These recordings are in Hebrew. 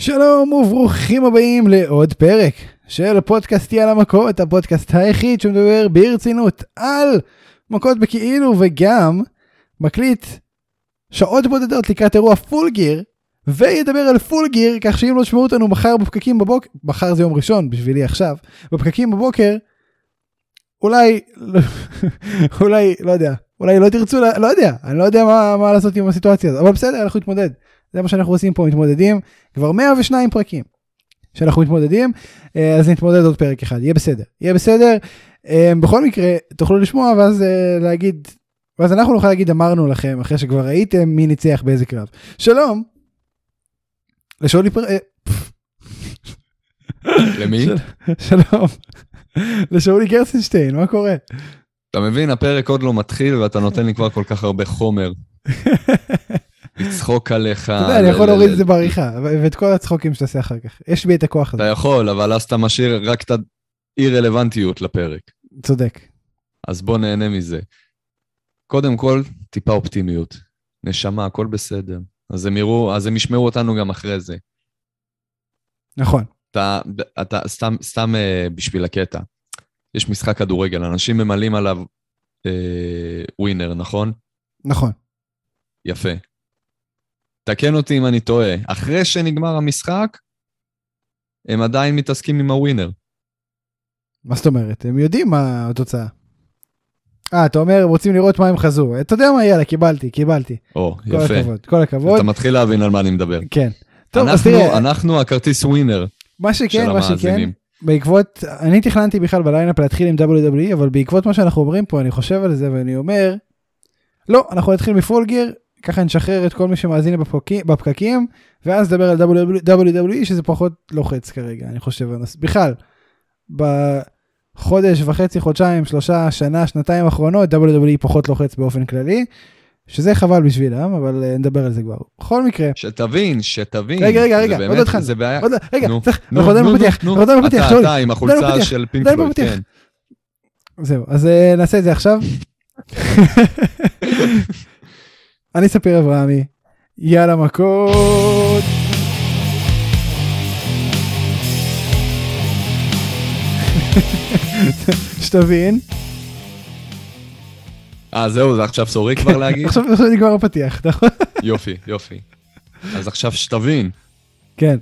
שלום וברוכים הבאים לעוד פרק של פודקאסט יאללה מכות, הפודקאסט היחיד שמדבר ברצינות על מכות בכאילו וגם מקליט שעות בודדות לקראת אירוע Full Gear וידבר על Full Gear כך שאם לא תשמעו אותנו מחר בפקקים בבוקר, מחר זה יום ראשון בשבילי עכשיו, בפקקים בבוקר אולי, אולי, לא יודע, אולי לא תרצו, לא יודע, אני לא יודע מה, מה לעשות עם הסיטואציה הזאת, אבל בסדר, אנחנו נתמודד. זה מה שאנחנו עושים פה, מתמודדים, כבר 102 פרקים שאנחנו מתמודדים, אה, אז נתמודד עוד פרק אחד, יהיה בסדר, יהיה בסדר. אה, בכל מקרה, תוכלו לשמוע ואז אה, להגיד, ואז אנחנו נוכל להגיד אמרנו לכם, אחרי שכבר ראיתם מי ניצח באיזה קרב. שלום. לשאולי פר... למי? שלום. לשאולי גרצנשטיין, מה קורה? אתה מבין, הפרק עוד לא מתחיל ואתה נותן לי כבר כל כך הרבה חומר. לצחוק עליך. אתה יודע, אני יכול להוריד את זה בעריכה, ואת כל הצחוקים שתעשה אחר כך. יש בי את הכוח הזה. אתה יכול, אבל אז אתה משאיר רק את האי-רלוונטיות לפרק. צודק. אז בוא נהנה מזה. קודם כל, טיפה אופטימיות. נשמה, הכל בסדר. אז הם יראו, אז הם ישמעו אותנו גם אחרי זה. נכון. אתה, אתה סתם, סתם אה, בשביל הקטע. יש משחק כדורגל, אנשים ממלאים עליו אה, ווינר, נכון? נכון. יפה. תקן אותי אם אני טועה. אחרי שנגמר המשחק, הם עדיין מתעסקים עם הווינר. מה זאת אומרת? הם יודעים מה התוצאה. אה, אתה אומר, רוצים לראות מה הם חזו. אתה יודע מה, יאללה, קיבלתי, קיבלתי. או, כל יפה. הכבוד, כל הכבוד. אתה מתחיל להבין על מה אני מדבר. כן. טוב, אז אנחנו, תראה, אנחנו הכרטיס ווינר מה שכן, מה שכן. בעקבות, אני תכננתי בכלל בליינאפ להתחיל עם WWE, אבל בעקבות מה שאנחנו אומרים פה, אני חושב על זה ואני אומר, לא, אנחנו נתחיל מפול גיר, ככה נשחרר את כל מי שמאזין בפקקים, בפקקים ואז נדבר על WWE שזה פחות לוחץ כרגע, אני חושב. בכלל, בחודש וחצי, חודשיים, שלושה, שנה, שנתיים האחרונות, WWE פחות לוחץ באופן כללי, שזה חבל בשבילם, אבל אה, נדבר על זה כבר. בכל מקרה, שתבין, שתבין. רגע, רגע, רגע, עוד לא התחלנו. זה בעיה. עוד לא- רגע, נו, צריך, נו, אנחנו עדיין נו, בפתיח, אנחנו עדיין בפתיח, אתה. אתה עם עדיין החולצה בפתיח, של פינק עדיין פלויד, בפתיח. כן. זהו, אז אה, נעשה את זה עכשיו. אני ספיר אברהמי, יאללה מכות. שתבין, אה, זהו, זה עכשיו סורי כבר להגיד? עכשיו נגמר הפתיח, יכול? יופי, יופי. אז עכשיו שתבין, כן,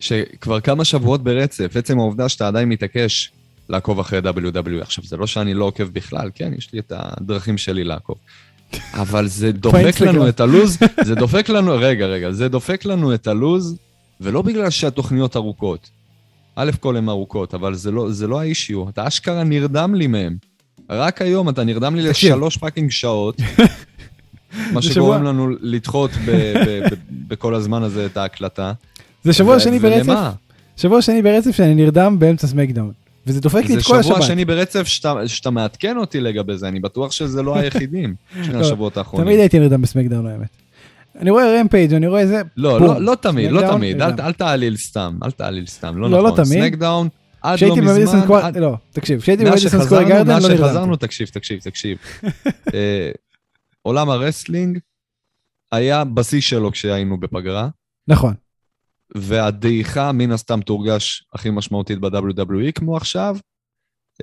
שכבר כמה שבועות ברצף, עצם העובדה שאתה עדיין מתעקש לעקוב אחרי WWE. עכשיו, זה לא שאני לא עוקב בכלל, כן, יש לי את הדרכים שלי לעקוב. אבל זה דופק. לנו את הלוז, זה דופק לנו, רגע, רגע, זה דופק לנו את הלוז, ולא בגלל שהתוכניות ארוכות. א' כל הן ארוכות, אבל זה לא, זה לא ה issue, אתה אשכרה נרדם לי מהם. רק היום אתה נרדם לי. לשלוש fucking שעות, מה שגורם לנו לדחות בכל הזמן הזה את ההקלטה. זה שבוע שני ברצף? שבוע שני ברצף שאני נרדם באמצע סמקדאון, וזה דופק לי זה את כל שבוע השבת. שני ברצף שאתה, שאתה מעדכן אותי לגבי זה, אני בטוח שזה לא היחידים של לא, השבועות האחרונים. תמיד הייתי נרדם ב SmackDown האמת. אני רואה Rampage אני רואה זה, לא. לא, לא תמיד, לא תמיד, אל, תעליל סתם, אל תעליל סתם, לא, לא, לא נכון. תמיד. SmackDown, עד לא מזמן, לא, תקשיב, כשהייתי מאז במדיסון שחזרנו, גרדן מאז לא נרדמתי. שחזרנו, תקשיב, תקשיב, תקשיב. אה, עולם ה wrestling היה בשיא שלו כשהיינו בפגרה, נכון, והדעיכה מן הסתם תורגש הכי משמעותית ב-WWE כמו עכשיו,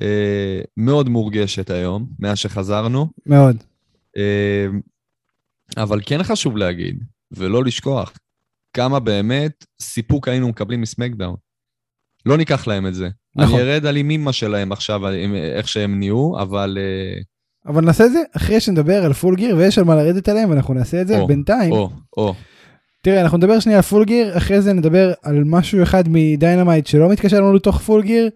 אה, מאוד מורגשת היום, מאז שחזרנו. מאוד. אה, אבל כן חשוב להגיד, ולא לשכוח, כמה באמת סיפוק היינו מקבלים מ SmackDown. לא ניקח להם את זה. נכון. אני ארד על אמאמא שלהם עכשיו, עם- איך שהם נהיו, אבל... אה, אבל נעשה את זה אחרי שנדבר על Full Gear ויש על מה לרדת עליהם ואנחנו נעשה את זה או, בינתיים. או, או, תראה אנחנו נדבר שנייה על Full Gear אחרי זה נדבר על משהו אחד מ Dynamite שלא מתקשר לנו לתוך Full Gear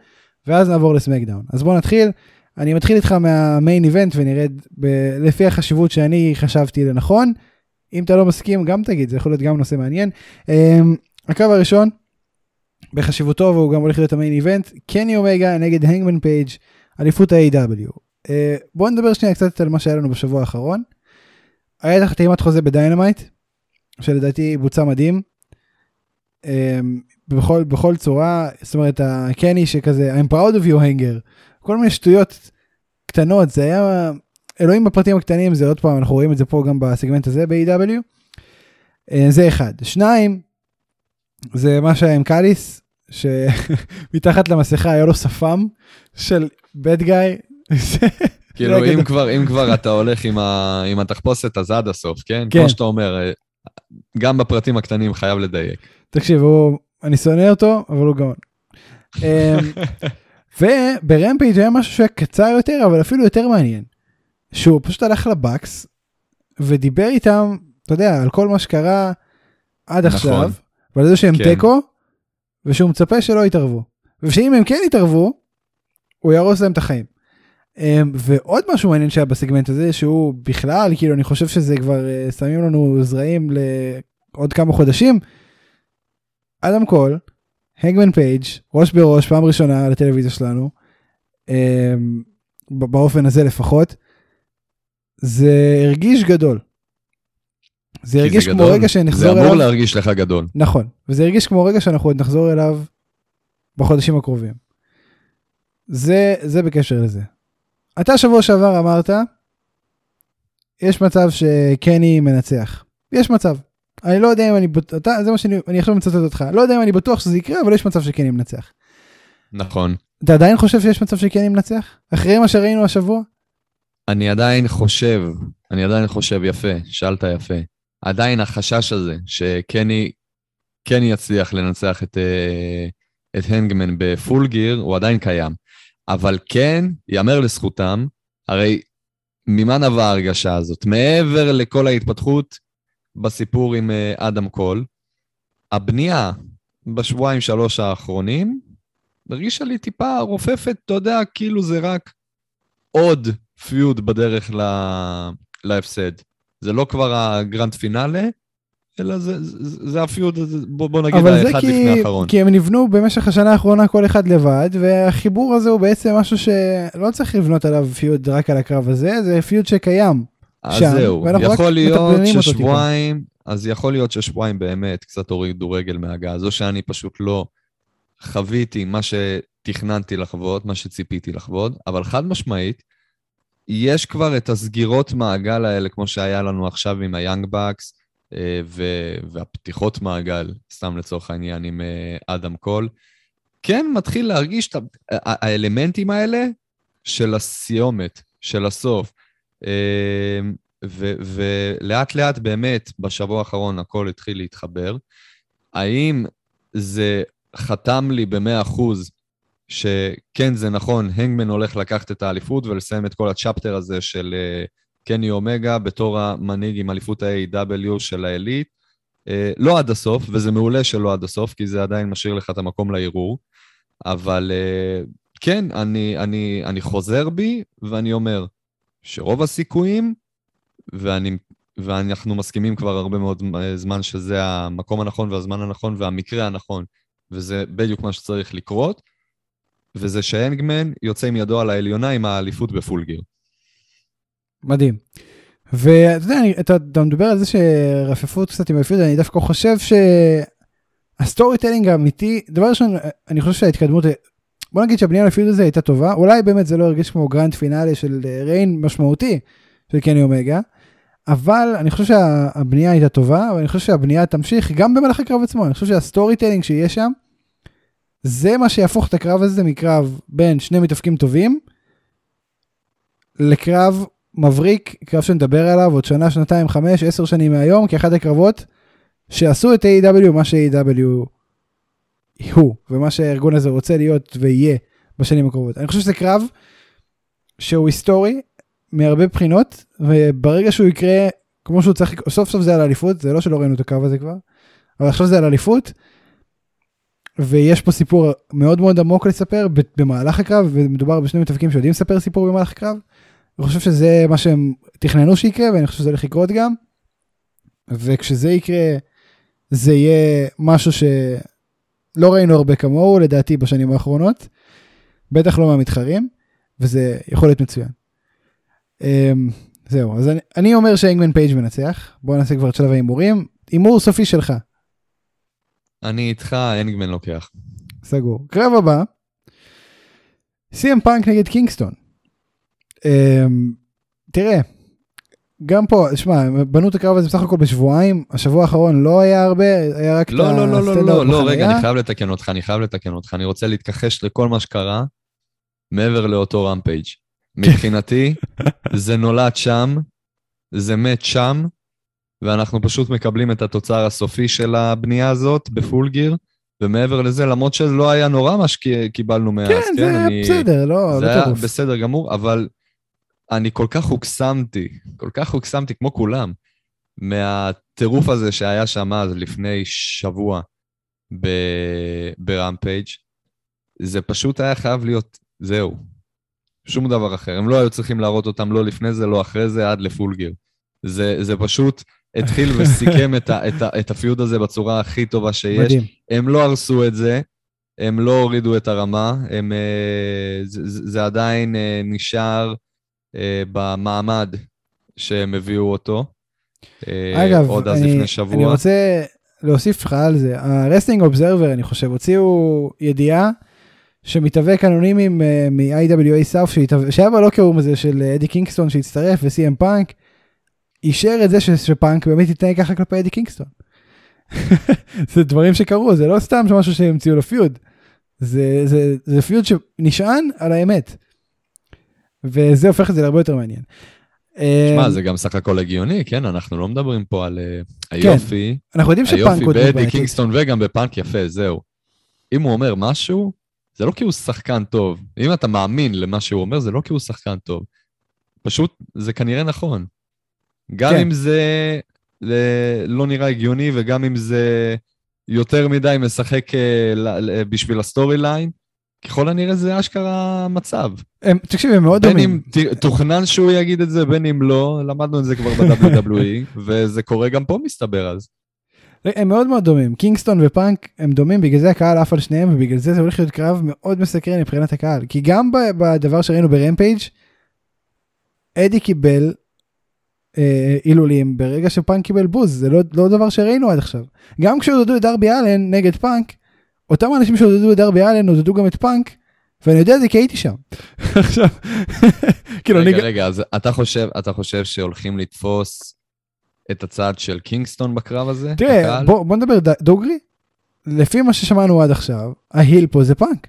ואז נעבור ל SmackDown. אז בוא נתחיל. אני מתחיל איתך מה main event ונרד ב- לפי החשיבות שאני חשבתי לנכון. אם אתה לא מסכים גם תגיד זה יכול להיות גם נושא מעניין. אמ, הקרב הראשון בחשיבותו והוא גם הולך להיות ה main event קני אומגה נגד הנגמן פייג' אליפות ה-AEW. אה, בואו נדבר שנייה קצת על מה שהיה לנו בשבוע האחרון. היה לך חתימת חוזה ב Dynamite שלדעתי בוצע מדהים. אמ, בכל, בכל צורה, זאת אומרת, הקני שכזה, I'm proud of you hanger, כל מיני שטויות קטנות, זה היה, אלוהים בפרטים הקטנים, זה עוד פעם, אנחנו רואים את זה פה גם בסגמנט הזה ב-AEW. אה, זה אחד. שניים, זה מה שהיה עם קאליס, שמתחת למסכה היה לו שפם של bad guy. כאילו, רגע, אם כבר, אם כבר אתה הולך עם התחפושת, אז עד הסוף, כן? כן. כמו שאתה אומר, אה, גם בפרטים הקטנים חייב לדייק. תקשיב, הוא, אני שונא אותו, אבל הוא גאון. אמ, וברמפייג' היה משהו שהיה קצר יותר, אבל אפילו יותר מעניין. שהוא פשוט הלך לבקס, ודיבר איתם, אתה יודע, על כל מה שקרה עד נכון. עכשיו, ועל זה שהם כן. תיקו, ושהוא מצפה שלא יתערבו. ושאם הם כן יתערבו, הוא יהרוס להם את החיים. אמ, ועוד משהו מעניין שהיה בסגמנט הזה, שהוא בכלל, כאילו, אני חושב שזה כבר אה, שמים לנו זרעים לעוד כמה חודשים. אדם קול, הגמן פייג', ראש בראש, פעם ראשונה על הטלוויזיה שלנו, אמ, באופן הזה לפחות, זה הרגיש גדול. זה הרגיש כמו גדול. רגע שנחזור זה אליו. אמור להרגיש לך גדול. נכון, וזה הרגיש כמו רגע שאנחנו עוד נחזור אליו בחודשים הקרובים. זה, זה בקשר לזה. אתה שבוע שעבר אמרת, יש מצב שקני מנצח. יש מצב. אני לא יודע אם אני, אתה, זה מה שאני, אני עכשיו מצטט אותך, לא יודע אם אני בטוח שזה יקרה, אבל יש מצב שקני מנצח. נכון. אתה עדיין חושב שיש מצב שקני מנצח? אחרי מה שראינו השבוע? אני עדיין חושב, אני עדיין חושב, יפה, שאלת יפה. עדיין החשש הזה שקני כן יצליח לנצח את, אה, את הנגמן בפול גיר, הוא עדיין קיים. אבל כן, יאמר לזכותם, הרי ממה נבעה ההרגשה הזאת? מעבר לכל ההתפתחות בסיפור עם אה, אדם קול, הבנייה בשבועיים שלוש האחרונים הרגישה לי טיפה רופפת, אתה יודע, כאילו זה רק עוד פיוד בדרך ל... להפסד. זה לא כבר הגרנד פינאלה, אלא זה, זה, זה הפיוד, בוא, בוא נגיד אבל האחד כי, לפני האחרון. כי הם נבנו במשך השנה האחרונה כל אחד לבד, והחיבור הזה הוא בעצם משהו שלא צריך לבנות עליו פיוד רק על הקרב הזה, זה פיוד שקיים. אז שם, זהו, יכול להיות ששבועיים, אז יכול להיות ששבועיים באמת קצת הורידו רגל מהגז, או שאני פשוט לא חוויתי מה שתכננתי לחוות, מה שציפיתי לחוות, אבל חד משמעית, יש כבר את הסגירות מעגל האלה, כמו שהיה לנו עכשיו עם היאנג בקס, ו- והפתיחות מעגל, סתם לצורך העניין, עם אה, אדם קול. כן מתחיל להרגיש את האלמנטים האלה של הסיומת, של הסוף. אה, ולאט לאט באמת, בשבוע האחרון הכל התחיל להתחבר. האם זה חתם לי במאה אחוז שכן, זה נכון, הנגמן הולך לקחת את האליפות ולסיים את כל הצ'פטר הזה של אה, קני אומגה בתור המנהיג עם אליפות ה-AW של העילית. אה, לא עד הסוף, וזה מעולה שלא עד הסוף, כי זה עדיין משאיר לך את המקום לערעור. אבל אה, כן, אני, אני, אני חוזר בי ואני אומר שרוב הסיכויים, ואני, ואנחנו מסכימים כבר הרבה מאוד אה, זמן שזה המקום הנכון והזמן הנכון והמקרה הנכון, וזה בדיוק מה שצריך לקרות, וזה שהנגמן יוצא עם ידו על העליונה עם האליפות ב Full Gear. מדהים. ואתה יודע, אתה, אתה מדבר על זה שרפפו קצת עם ה feud, אני דווקא חושב שה storytelling האמיתי, דבר ראשון, אני חושב שההתקדמות, בוא נגיד שהבנייה ל feud הזה הייתה טובה, אולי באמת זה לא הרגיש כמו grand finale של אה, reign משמעותי של קני אומגה, אבל אני חושב שהבנייה הייתה טובה, ואני חושב שהבנייה תמשיך גם במהלך הקרב עצמו, אני חושב שה storytelling שיהיה שם, זה מה שיהפוך את הקרב הזה מקרב בין שני מתאבקים טובים, לקרב מבריק, קרב שנדבר עליו עוד שנה, שנתיים, חמש, עשר שנים מהיום, כאחד הקרבות שעשו את AEW. מה ש-AEW הוא, ומה שהארגון הזה רוצה להיות ויהיה בשנים הקרובות. אני חושב שזה קרב שהוא היסטורי מהרבה בחינות, וברגע שהוא יקרה כמו שהוא צריך, סוף סוף זה על אליפות, זה לא שלא ראינו את הקרב הזה כבר, אבל עכשיו זה על אליפות, ויש פה סיפור מאוד מאוד עמוק לספר במהלך הקרב, ומדובר בשני מתאבקים שיודעים לספר סיפור במהלך הקרב. אני חושב שזה מה שהם תכננו שיקרה, ואני חושב שזה הולך לקרות גם. וכשזה יקרה, זה יהיה משהו שלא ראינו הרבה כמוהו, לדעתי, בשנים האחרונות. בטח לא מהמתחרים, וזה יכול להיות מצוין. אמ, זהו, אז אני, אני אומר שהנגמן פייג' מנצח. בואו נעשה כבר את שלב ההימורים. הימור סופי שלך, אני איתך, הנגמן לוקח. סגור. קרב הבא, סי.אם פאנק נגד קינגסטון. אמ, תראה, גם פה, שמע, בנו את הקרב הזה בסך הכל בשבועיים, השבוע האחרון לא היה הרבה, היה רק לא, את לא, לא, לא, הסטנדאפ לא, לא, רגע, בחנייה. אני חייב לתקן אותך, אני חייב לתקן אותך. אני רוצה להתכחש לכל מה שקרה מעבר לאותו רמפייג'. מבחינתי, זה נולד שם, זה מת שם, ואנחנו פשוט מקבלים את התוצר הסופי של הבנייה הזאת בפול גיר, ומעבר לזה, למרות שזה לא היה נורא מה שקיבלנו מאז, כן, זה היה אני- בסדר, לא, זה לא היה טירוף. בסדר גמור, אבל אני כל כך הוקסמתי, כל כך הוקסמתי, כמו כולם, מהטירוף הזה שהיה שם אז, לפני שבוע, ב- ברמפייג'. זה פשוט היה חייב להיות, זהו. שום דבר אחר. הם לא היו צריכים להראות אותם לא לפני זה, לא אחרי זה, עד לפול גיר. זה, זה פשוט התחיל וסיכם את, ה, את, ה, את הפיוד הזה בצורה הכי טובה שיש. מדהים. הם לא הרסו את זה, הם לא הורידו את הרמה, הם, אה, זה, זה עדיין אה, נשאר במעמד שהם הביאו אותו. אה, אגב, עוד אז אני, לפני שבוע. אני רוצה להוסיף לך על זה. ה-Wrestling Observer, אני חושב, הוציאו ידיעה שמתאבק אנונימי אה, מ-IWA South, שהתאבק- שהיה ב locker room הזה של אה, אדי קינגסטון שהצטרף ו-CM פאנק, אישר את זה ש- שפאנק באמת יתנהג ככה כלפי אדי קינגסטון. זה דברים שקרו, זה לא סתם משהו שהמציאו לו feud. זה, זה, זה feud שנשען על האמת. וזה הופך את זה להרבה יותר מעניין. שמע, אה, זה גם סך הכל הגיוני, כן? אנחנו לא מדברים פה על אה, היופי, אנחנו יודעים שפאנק היופי הוא באדי בעייתית. קינגסטון וגם בפאנק יפה, זהו. אם הוא אומר משהו, זה לא כי הוא שחקן טוב. אם אתה מאמין למה שהוא אומר, זה לא כי הוא שחקן טוב. פשוט, זה כנראה נכון. גם כן. אם זה ל- לא נראה הגיוני, וגם אם זה יותר מדי משחק אה, בשביל ה storyline, ככל הנראה זה אשכרה מצב. הם, תקשיב, הם מאוד בין דומים. אם ת- תוכנן שהוא יגיד את זה, בין אם לא, למדנו את זה כבר ב-WWE, וזה קורה גם פה מסתבר אז. הם מאוד מאוד דומים. קינגסטון ופאנק הם דומים, בגלל זה הקהל עף על שניהם, ובגלל זה זה הולך להיות קרב מאוד מסקרן מבחינת הקהל. כי גם בדבר שראינו ב Rampage, אדי קיבל אה, הילולים ברגע שפאנק קיבל בוז, זה לא, לא דבר שראינו עד עכשיו. גם כשעודדו את דרבי אלן נגד פאנק, אותם אנשים שעודדו את דרבי אלן עודדו גם את פאנק, ואני יודע את זה כי הייתי שם. עכשיו, כאילו אני... רגע, רגע, אז אתה חושב, אתה חושב שהולכים לתפוס את הצד של קינגסטון בקרב הזה? תראה? בוא, בוא נדבר דוגרי. לפי מה ששמענו עד עכשיו, ה heel פה זה פאנק.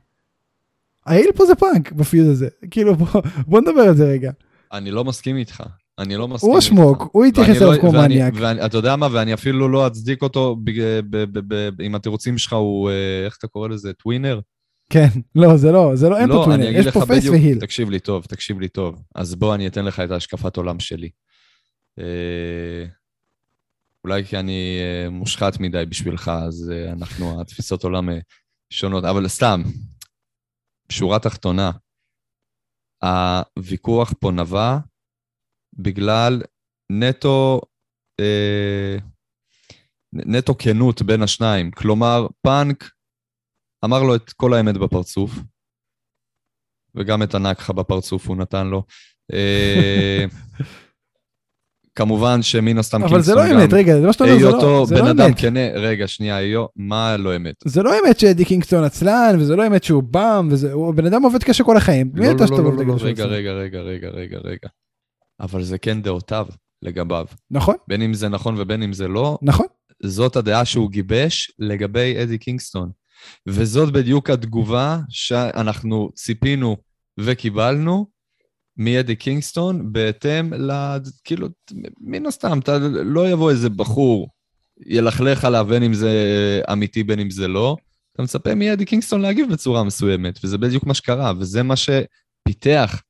ה heel פה זה פאנק ב feud הזה. כאילו בוא, בוא נדבר על זה רגע. אני לא מסכים איתך. אני לא מסכים הוא. השמוק, הוא יתייחס ואני אליו לא- כמו מניאק. ואתה יודע מה, ואני אפילו לא אצדיק אותו אם התירוצים שלך הוא, אה, איך אתה קורא לזה, טווינר? כן, לא, זה לא, זה לא, אין פה לא, tweener, יש פה face ו heel. תקשיב לי טוב, תקשיב לי טוב. אז בוא אני אתן לך את השקפת עולם שלי. אה, אולי כי אני אה, מושחת מדי בשבילך, אז אנחנו, התפיסות עולם שונות, אבל סתם, בשורה תחתונה, הוויכוח פה נבע בגלל נטו, אה, נטו כנות בין השניים. כלומר, פאנק אמר לו את כל האמת בפרצוף, וגם את הנקחה בפרצוף הוא נתן לו. אה, כמובן שמן הסתם אבל זה לא אמת, רגע, זה מה שאתה אומר, זה היותו לא- זה בן לא אדם אמת. כנה, רגע, שנייה, היו, מה לא אמת? זה לא אמת שאדי קינגסטון עצלן, וזה לא אמת שהוא באם, וזה, הוא בן אדם עובד קשה כל החיים. לא, לא, לא, לא, לא, שהוא רגע? רגע, רגע, רגע, רגע, רגע. אבל זה כן דעותיו לגביו. נכון, בין אם זה נכון ובין אם זה לא, נכון. זאת הדעה שהוא גיבש לגבי אדי קינגסטון. וזאת בדיוק התגובה שאנחנו ציפינו וקיבלנו מאדי קינגסטון, בהתאם ל... כאילו, מן הסתם, אתה לא יבוא איזה בחור, ילכלך עליו בין אם זה אמיתי בין אם זה לא, אתה מצפה מאדי קינגסטון להגיב בצורה מסוימת, וזה בדיוק מה שקרה, וזה מה שפיתח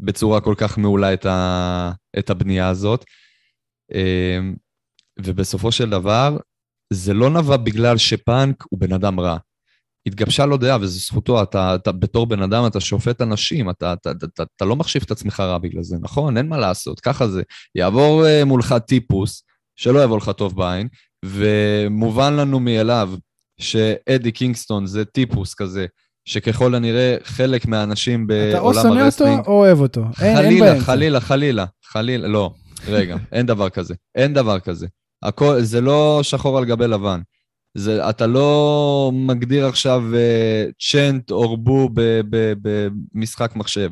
בצורה כל כך מעולה את, ה... את הבנייה הזאת. אמ, ובסופו של דבר, זה לא נבע בגלל שפאנק הוא בן אדם רע. התגבשה לו דעה, וזו זכותו, אתה, אתה בתור בן אדם, אתה שופט אנשים, אתה, אתה, אתה, אתה, אתה לא מחשיב את עצמך רע בגלל זה, נכון? אין מה לעשות, ככה זה. יעבור uh, מולך טיפוס, שלא יבוא לך טוב בעין, ומובן לנו מאליו שאדי קינגסטון זה טיפוס כזה, שככל הנראה חלק מהאנשים אתה או בעולם שונא אותו. או אוהב אותו. אין- אין חלילה, באמצע. חלילה, חלילה, חלילה, לא, רגע, אין דבר כזה, אין דבר כזה. הכל, זה לא שחור על גבי לבן. זה, אתה לא מגדיר עכשיו uh, צ'נט או רבו במשחק מחשב.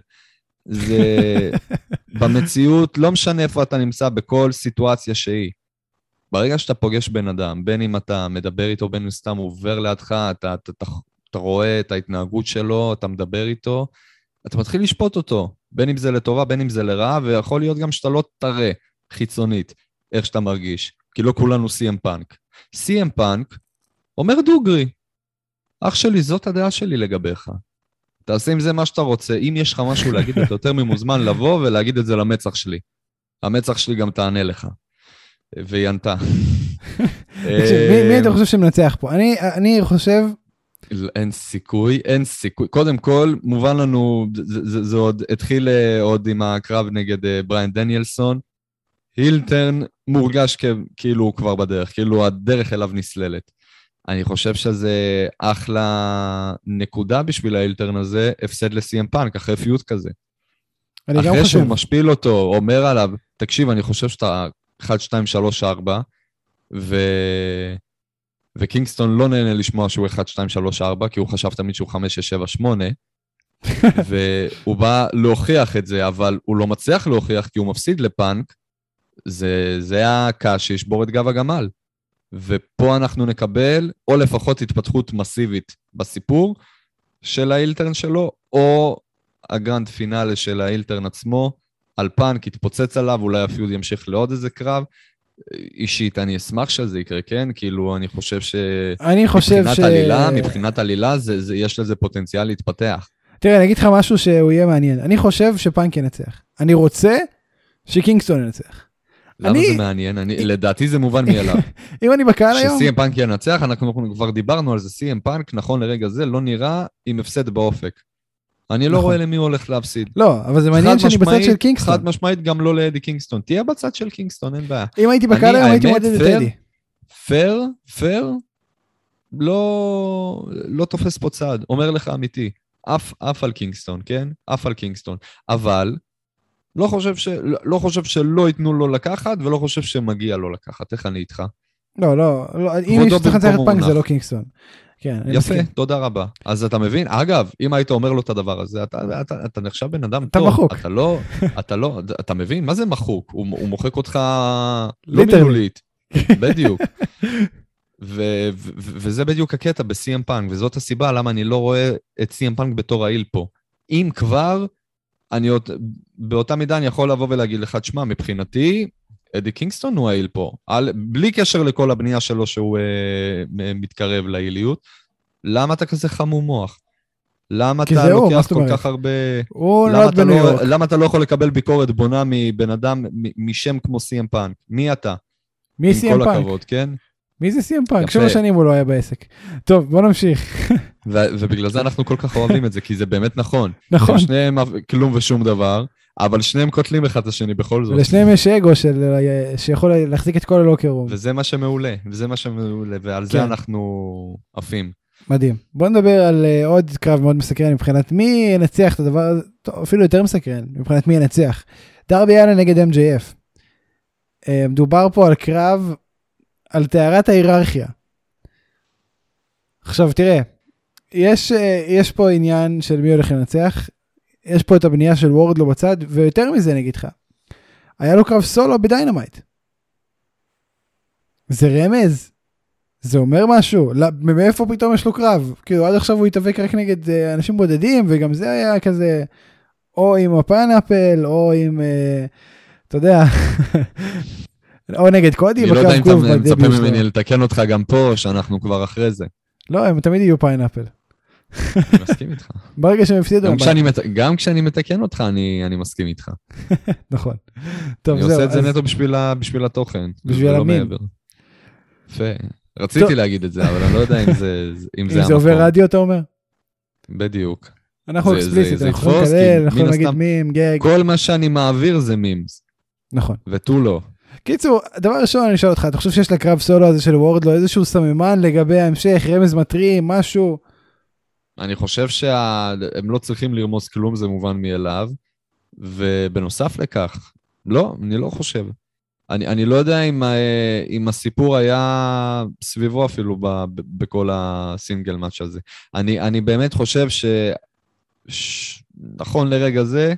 זה... במציאות, לא משנה איפה אתה נמצא, בכל סיטואציה שהיא. ברגע שאתה פוגש בן אדם, בין אם אתה מדבר איתו, בין אם סתם עובר לידך, אתה, אתה, אתה, אתה רואה את ההתנהגות שלו, אתה מדבר איתו, אתה מתחיל לשפוט אותו, בין אם זה לטובה, בין אם זה לרעה, ויכול להיות גם שאתה לא תראה חיצונית איך שאתה מרגיש, כי לא כולנו סי.אם פאנק. סי.אם פאנק אומר דוגרי. אח שלי, זאת הדעה שלי לגביך. תעשה עם זה מה שאתה רוצה. אם יש לך משהו להגיד, אתה יותר ממוזמן לבוא ולהגיד את זה למצח שלי. המצח שלי גם תענה לך. והיא ענתה. מי, אתה חושב שמנצח פה? אני חושב... אין סיכוי, אין סיכוי. קודם כל, מובן לנו, זה, זה, זה עוד התחיל אה, עוד עם הקרב נגד אה, בריין דניאלסון. הילטרן מורגש כאילו הוא כבר בדרך, כאילו הדרך אליו נסללת. אני חושב שזה אחלה נקודה בשביל ההילטרן הזה, הפסד לסי.אם פאנק, אחרי פיוט כזה. אני גם חושב. אחרי שהוא משפיל אותו, אומר עליו, תקשיב, אני חושב שאתה 1, 2, 3, 4, ו... וקינגסטון לא נהנה לשמוע שהוא 1, 2, 3, 4, כי הוא חשב תמיד שהוא 5, 6, 7, 8, והוא בא להוכיח את זה, אבל הוא לא מצליח להוכיח כי הוא מפסיד לפאנק, זה, זה הקש שישבור את גב הגמל. ופה אנחנו נקבל, או לפחות התפתחות מסיבית בסיפור של האילטרן שלו, או ה grand finale של ה heel turn עצמו, על פאנק יתפוצץ עליו, אולי אפילו ימשיך לעוד איזה קרב. אישית, אני אשמח שזה יקרה, כן? כאילו, אני חושב ש... אני חושב מבחינת ש... עלילה, מבחינת עלילה, זה, זה, יש לזה פוטנציאל להתפתח. תראה, אני אגיד לך משהו שהוא יהיה מעניין. אני חושב שפאנק ינצח. אני רוצה שקינגסטון ינצח. למה אני... זה מעניין? אני, לדעתי זה מובן מאליו. אם אני בקהל היום... שסי.אם פאנק ינצח, אנחנו כבר דיברנו על זה, סי.אם פאנק, נכון לרגע זה, לא נראה עם הפסד באופק. אני לא נכון. רואה למי הוא הולך להפסיד. לא, אבל זה מעניין שאני בצד של קינגסטון. חד משמעית גם לא לאדי קינגסטון. תהיה בצד של קינגסטון, אין בעיה. אם הייתי בקהל היום הייתי מעודד את אדי. פייר, פייר, לא, לא תופס פה צד, אומר לך אמיתי. עף, עף על קינגסטון, כן? עף על קינגסטון. אבל לא חושב, ש, לא, לא חושב שלא ייתנו לו לקחת, ולא חושב שמגיע לו לקחת. איך אני איתך? לא, לא, לא אם יש לך לנצח את פאנק זה לא קינגסטון. כן, יפה, מסכים. תודה רבה. אז אתה מבין? אגב, אם היית אומר לו את הדבר הזה, אתה, אתה, אתה, אתה נחשב בן אדם אתה טוב. אתה מחוק. אתה לא, אתה לא, אתה מבין? מה זה מחוק? הוא, הוא מוחק אותך לא מילולית. בדיוק. ו- ו- וזה בדיוק הקטע ב-CM פאנק, וזאת הסיבה למה אני לא רואה את CM פאנק בתור ה heel פה. אם כבר, אני עוד, באותה מידה אני יכול לבוא ולהגיד לך, תשמע, מבחינתי, אדי קינגסטון הוא ה heel פה, על, בלי קשר לכל הבנייה שלו שהוא אה, מתקרב להיליות. למה אתה כזה חמום מוח? למה אתה לוקח כל כך הרבה... הוא נולד בניו לא- יורק. למה אתה לא יכול לקבל ביקורת בונה מבן אדם, משם כמו סי.אם פאנק? מי אתה? מי סי.אם פאנק? עם כל הכבוד, כן? מי זה סי.אם פאנק? שבע שנים הוא לא היה בעסק. טוב, בוא נמשיך. ובגלל זה אנחנו כל כך אוהבים את זה, כי זה באמת נכון. נכון. שניהם כלום ושום דבר, אבל שניהם קוטלים אחד את השני בכל זאת. לשניהם יש אגו של, שיכול להחזיק את כל ה locker room. וזה מה שמעולה, וזה מה שמעולה, ועל כן. זה אנחנו עפים. מדהים. בוא נדבר על uh, עוד קרב מאוד מסקרן מבחינת מי ינצח את הדבר הזה, אפילו יותר מסקרן, מבחינת מי ינצח. דרבי אלן נגד MJF. Uh, אה, מדובר פה על קרב על טהרת ההיררכיה. עכשיו תראה, יש, uh, יש פה עניין של מי הולך לנצח, יש פה את הבנייה של וורדלו בצד, ויותר מזה אני אגיד לך, היה לו קרב סולו ב Dynamite. זה רמז? זה אומר משהו? לא, מאיפה פתאום יש לו קרב? כאילו עד עכשיו הוא התאבק רק נגד אה, אנשים בודדים, וגם זה היה כזה, או עם ה Pinnacle, או עם, אה, אתה יודע, או נגד קודי. אני לא יודע אם אתה מצפה ממני לתקן אותך גם פה, שאנחנו כבר אחרי זה. לא, הם תמיד יהיו Pinnacle. אני מסכים איתך. ברגע שהם הפסידו... גם, כשאני, מת... גם כשאני מתקן אותך, אני, אני מסכים איתך. נכון. טוב, אני זהו, עושה את זה נטו בשביל, ה... בשביל התוכן. בשביל המים. יפה. רציתי. להגיד את זה, אבל אני לא יודע אם זה, אם זה, אם זה עובר רדיו, אתה אומר? בדיוק. אנחנו אקספליסט, אנחנו יכולים לקבל, אנחנו יכולים להגיד מים, גג. כל מה שאני מעביר זה מימס. נכון. ותו לא. קיצור, דבר ראשון אני אשאל אותך, אתה חושב שיש לקרב סולו הזה של וורדלו איזשהו סממן לגבי ההמשך, רמז מטרים, משהו? אני חושב שהם לא צריכים לרמוס כלום, זה מובן מאליו. ובנוסף לכך, לא, אני לא חושב. אני, אני לא יודע אם, אה, אם הסיפור היה סביבו אפילו ב, ב, בכל הסינגל מאץ' הזה. אני, אני באמת חושב ש... ש... נכון לרגע זה,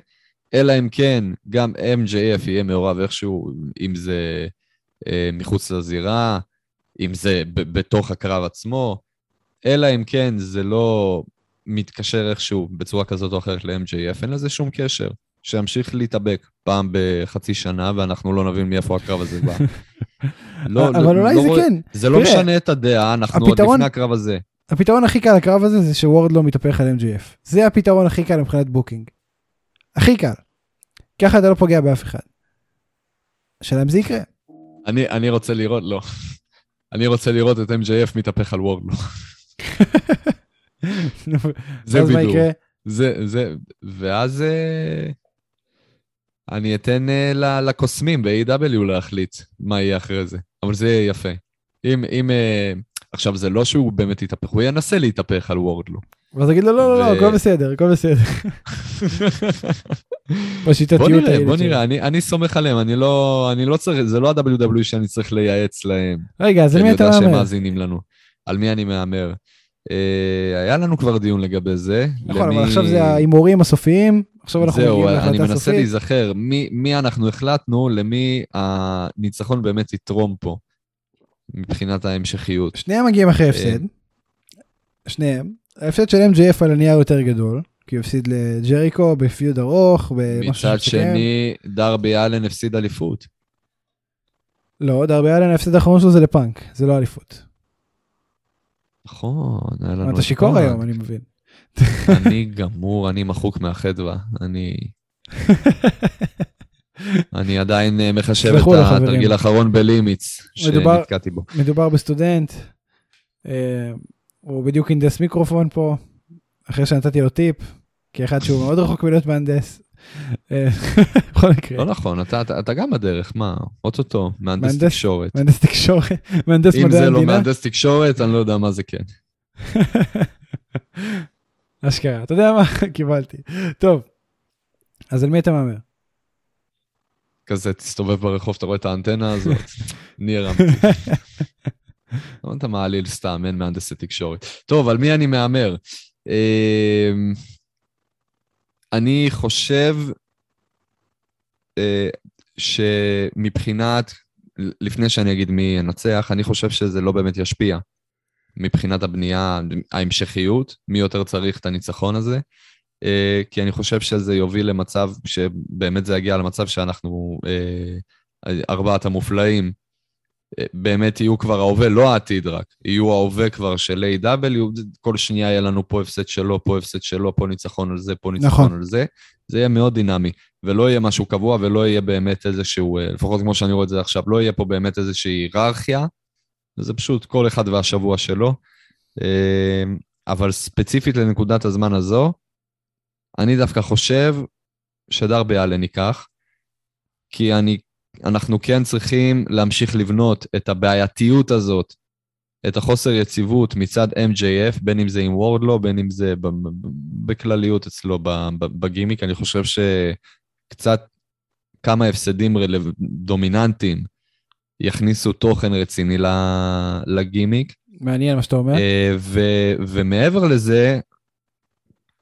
אלא אם כן גם MJF יהיה מעורב איכשהו, אם זה אה, מחוץ לזירה, אם זה ב- בתוך הקרב עצמו, אלא אם כן זה לא מתקשר איכשהו בצורה כזאת או אחרת ל-MJF, אין לזה שום קשר. שימשיך להתאבק פעם בחצי שנה, ואנחנו לא נבין מאיפה הקרב הזה בא. לא, אבל לא, אולי לא זה רואה- כן. זה לא תראה, משנה את הדעה, אנחנו עוד הפתרון- לפני הקרב הזה. הפתרון הכי קל לקרב הזה זה שוורדלו מתהפך על MJF. זה הפתרון הכי קל מבחינת booking. הכי קל. ככה אתה לא פוגע באף אחד. השאלה אם זה יקרה. אני, אני רוצה לראות, לא. אני רוצה לראות את MJF מתהפך על וורדלו. זה בידור. זה, זה, ואז אה, אני אתן אה, לקוסמים ב-AW להחליט מה יהיה אחרי זה. אבל זה יהיה יפה. אם, אם, אה, עכשיו, זה לא שהוא באמת יתהפך, הוא ינסה להתהפך על וורדלו. ואז תגיד לו לא לא לא הכל בסדר הכל בסדר. בוא נראה, בוא. נראה, אני, אני סומך עליהם, אני לא, אני לא צריך, זה לא ה-WW שאני צריך לייעץ להם. רגע אז על אני מי אתה יודע שהם מהמר? מאזינים לנו. על מי אני מהמר. אה, היה לנו כבר דיון לגבי זה. נכון למי- אבל עכשיו זה ההימורים הסופיים. עכשיו אנחנו זהו, מגיעים אני להחלטה מנסה הסופית. להיזכר, מי, מי אנחנו החלטנו, למי הניצחון באמת יתרום פה, מבחינת ההמשכיות. שניהם מגיעים אחרי הפסד. שניהם. ההפסד של MJF על הנייר יותר גדול. כי הוא הפסיד לג'ריקו בפיוד ארוך. במשהו מצד. שני, דרבי אלן הפסיד אליפות. לא דרבי אלן ההפסד האחרון שלו זה לפאנק זה לא אליפות. נכון, היה לנו... אתה את שיכור. היום אני מבין. אני גמור, אני מחוק מהחדווה. אני... אני עדיין אה, מחשב את. התרגיל האחרון בלימיץ, שנתקעתי בו. מדובר בסטודנט. אה, הוא בדיוק הנדס מיקרופון פה. אחרי שנתתי לו טיפ. כאחד שהוא מאוד רחוק מלהיות מהנדס. בכל מקרה. לא נכון, אתה- אתה אתה גם בדרך, מה? אוטוטו, מהנדס מהנדס- תקשורת. מהנדס תקשורת. מהנדס אם מדעי זה לא המדינה. מהנדס תקשורת, אני לא יודע מה זה כן. אשכרה. אתה יודע מה? קיבלתי. טוב. אז על מי אתה מהמר? כזה, תסתובב ברחוב, אתה רואה את האנטנה הזאת, אמיתי. לא אתה מעליל סתם, אין מהנדסי תקשורת. טוב, על מי אני מהמר? אני חושב אה, שמבחינת, לפני שאני אגיד מי ינצח, אני חושב שזה לא באמת ישפיע. מבחינת הבנייה, ההמשכיות, מי יותר צריך את הניצחון הזה. אה, כי אני חושב שזה יוביל למצב, שבאמת זה יגיע למצב שאנחנו, אה, ארבעת המופלאים, אה, באמת יהיו כבר ההווה, לא העתיד רק, יהיו ההווה כבר של A.W, כל שנייה יהיה לנו פה הפסד שלו, פה הפסד שלו, פה ניצחון על זה, פה ניצחון נכון. על זה. זה יהיה מאוד דינמי, ולא יהיה משהו קבוע, ולא יהיה באמת איזשהו, אה, לפחות כמו שאני רואה את זה עכשיו, לא יהיה פה באמת איזושהי היררכיה, זה פשוט כל אחד והשבוע שלו. אה, אבל ספציפית לנקודת הזמן הזו, אני דווקא חושב שדרבי אלן ייקח, כי אני, אנחנו כן צריכים להמשיך לבנות את הבעייתיות הזאת, את החוסר יציבות מצד MJF, בין אם זה עם וורדלו, בין אם זה בכלליות אצלו בגימיק. אני חושב שקצת כמה הפסדים דומיננטיים יכניסו תוכן רציני לגימיק. מעניין מה שאתה אומר. אה, ו- ומעבר לזה,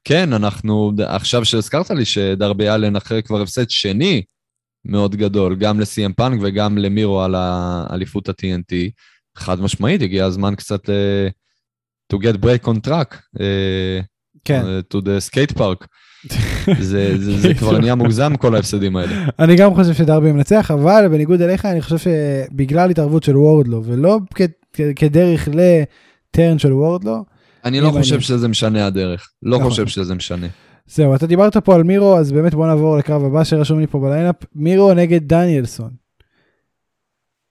כן, אנחנו, עכשיו שהזכרת לי שדרבי אלן אחרי כבר הפסד שני מאוד גדול, גם לסי.אם פאנק וגם למירו על האליפות ה-TNT, חד משמעית, הגיע הזמן קצת ל- to get break on track, אה, כן. אה, to the skate park. זה, זה, זה כבר נהיה מוגזם כל ההפסדים האלה. אני גם חושב שדרבי מנצח, אבל בניגוד אליך, אני חושב שבגלל התערבות של וורדלו, ולא כ- כ- כדרך לטרן של וורדלו, אני לא חושב. שזה משנה הדרך. לא נכון. חושב שזה משנה. זהו, אתה דיברת פה על מירו, אז באמת בוא נעבור לקרב הבא שרשום לי פה בליינאפ, מירו נגד דניאלסון.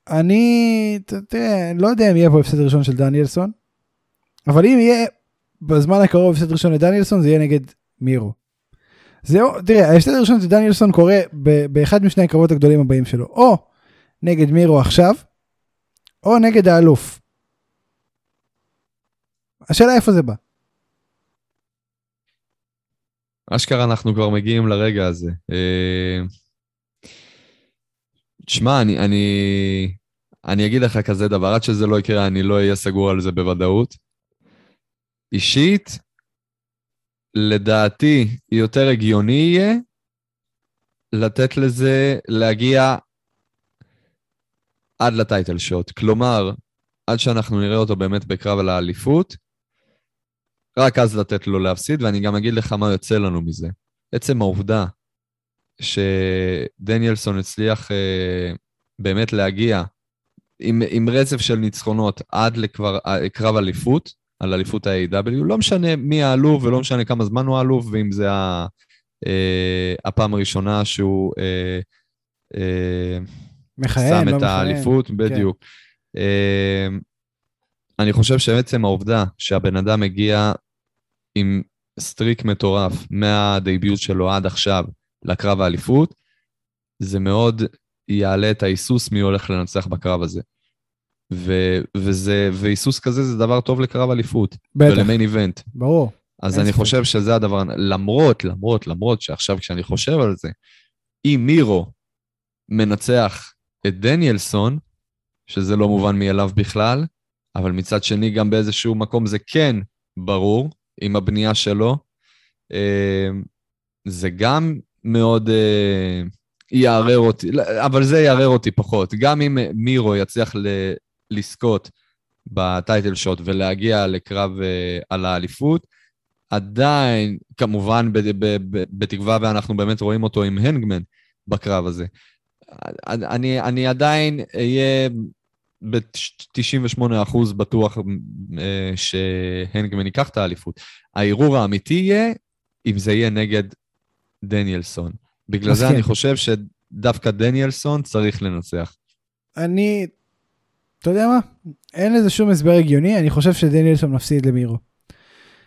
אני, ת- תראה, לא יודע אם יהיה פה הפסד ראשון של דניאלסון, אבל אם יהיה בזמן הקרוב הפסד ראשון לדניאלסון, זה יהיה נגד מירו. זהו, תראה, ההפסד הראשון של דניאלסון קורה באחד משני הקרבות הגדולים הבאים שלו, או נגד מירו עכשיו, או נגד האלוף. השאלה איפה זה בא. אשכרה אנחנו כבר מגיעים לרגע הזה. אה, תשמע, אני, אני, אני אגיד לך כזה דבר, עד שזה לא יקרה, אני לא אהיה סגור על זה בוודאות. אישית, לדעתי, יותר הגיוני יהיה לתת לזה, להגיע עד לטייטל שוט. כלומר, עד שאנחנו נראה אותו באמת בקרב על האליפות, רק אז לתת לו להפסיד, ואני גם אגיד לך מה יוצא לנו מזה. עצם העובדה שדניאלסון הצליח אה, באמת להגיע עם, עם רצף של ניצחונות עד לקרב אליפות, על אליפות ה-AW, לא משנה מי האלוף ולא משנה כמה זמן הוא האלוף, ואם זה ה, אה, הפעם הראשונה שהוא אה, אה, מכהן, שם לא את האליפות, כן. בדיוק. אה, אני חושב שעצם העובדה שהבן אדם מגיע עם streak מטורף מה debut שלו עד עכשיו לקרב האליפות, זה מאוד יעלה את ההיסוס מי הולך לנצח בקרב הזה. ו- וזה, והיסוס כזה זה דבר טוב לקרב אליפות. בטח. ול main event. ברור. אז אני ספק. חושב שזה הדבר, למרות, למרות, למרות שעכשיו כשאני חושב על זה, אם מירו מנצח את דניאלסון, שזה לא מובן מאליו בכלל, אבל מצד שני גם באיזשהו מקום זה כן ברור, עם הבנייה שלו, אה, זה גם מאוד אה, יערער אותי, אבל זה יערער אותי פחות. גם אם מירו יצליח לזכות בטייטל שוט ולהגיע לקרב uh, על האליפות. עדיין, כמובן, בתקווה ואנחנו באמת רואים אותו עם הנגמן בקרב הזה. אני, אני עדיין אהיה ב-98% בטוח uh, שהנגמן ייקח את האליפות. הערעור האמיתי יהיה אם זה יהיה נגד דניאלסון. בגלל זה אני חושב שדווקא דניאלסון צריך לנצח. אני אתה יודע מה? אין לזה שום הסבר הגיוני, אני חושב שדניאלסון מפסיד למירו.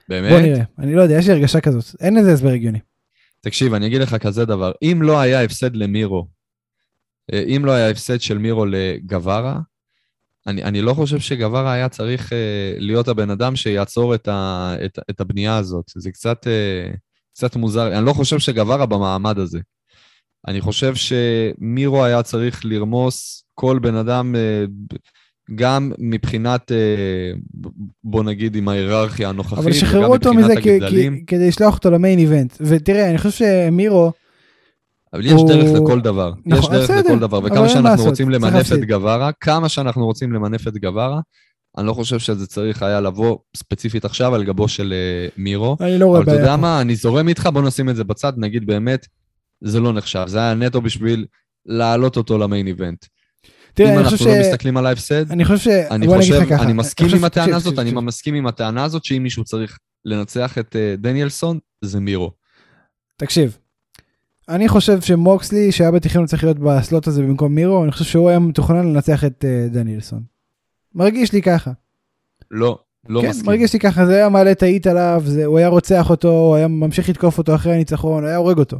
באמת? בוא נראה, אני לא יודע, יש לי הרגשה כזאת, אין לזה הסבר הגיוני. תקשיב, אני אגיד לך כזה דבר, אם לא היה הפסד למירו, אה, אם לא היה הפסד של מירו לגווארה, אני, אני לא חושב שגווארה היה צריך uh, להיות הבן אדם שיעצור את, ה, את, את הבנייה הזאת. זה קצת, uh, קצת מוזר. אני לא חושב שגווארה במעמד הזה. אני חושב שמירו היה צריך לרמוס כל בן אדם uh, גם מבחינת, אה, בוא נגיד, עם ההיררכיה הנוכחית, אבל שחררו אותו מזה כדי לשלוח אותו למיין איבנט. ותראה, אני חושב שמירו... אבל יש. דרך לכל דבר. נכון, יש דרך לכל דבר, וכמה שאנחנו רוצים למנף את גווארה, כמה שאנחנו רוצים למנף את גווארה, אני לא חושב שזה צריך היה לבוא ספציפית עכשיו על גבו של uh, מירו. אני לא רואה בעיה. אבל אתה יודע מה, אני זורם איתך, בוא נשים את זה בצד, נגיד באמת, זה לא נחשב. זה היה נטו בשביל להעלות אותו למיין איבנט. תראה, אם אנחנו ש... לא מסתכלים על ההפסד, אני חושב ש... אני חושב, אני מסכים עם הטענה הזאת, אני מסכים עם הטענה הזאת שאם מישהו צריך לנצח את uh, דניאלסון, זה מירו. תקשיב, אני חושב שמוקסלי, שהיה בתכנון צריך להיות בסלוט הזה במקום מירו, אני חושב שהוא היה מתוכנן לנצח את uh, דניאלסון. מרגיש לי ככה. לא, לא כן, מסכים. מרגיש לי ככה, זה היה מעלה את האיט עליו, זה, הוא היה רוצח אותו, הוא היה ממשיך לתקוף אותו אחרי הניצחון, הוא היה הורג אותו.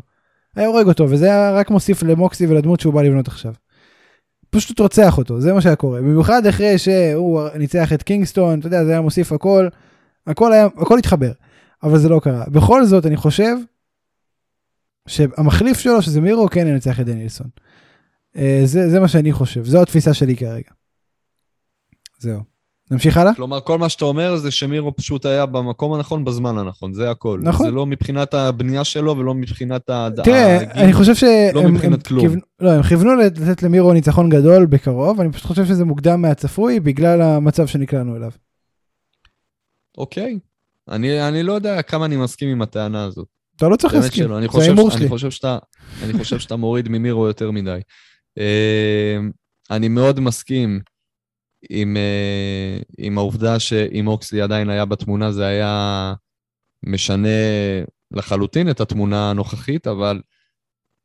היה הורג אותו, וזה היה רק מוסיף למוקסלי ולדמות שהוא בא לבנות עכשיו. פשוט רוצח אותו, זה מה שהיה קורה. במיוחד אחרי שהוא ניצח את קינגסטון, אתה יודע, זה היה מוסיף הכל, הכל היה, הכל התחבר. אבל זה לא קרה. בכל זאת, אני חושב שהמחליף שלו, שזה מירו, כן ינצח את דנילסון. אה, זה, זה מה שאני חושב, זו התפיסה שלי כרגע. זהו. נמשיך הלאה? כלומר, כל מה שאתה אומר זה שמירו פשוט היה במקום הנכון בזמן הנכון, זה הכל. נכון. זה לא מבחינת הבנייה שלו ולא מבחינת ה... תראה, הגיל, אני חושב שהם... לא מבחינת הם, כלום. כיוון, לא, הם כיוונו לתת למירו ניצחון גדול בקרוב, אני פשוט חושב שזה מוקדם מהצפוי בגלל המצב שנקלענו אליו. אוקיי. אני, אני לא יודע כמה אני מסכים עם הטענה הזאת. אתה לא צריך להסכים, זה ההימור שלי. אני חושב, שאתה, אני חושב שאתה מוריד ממירו יותר מדי. אה, אני מאוד מסכים עם, אה, עם העובדה שאם אוקסלי עדיין היה בתמונה, זה היה משנה לחלוטין את התמונה הנוכחית, אבל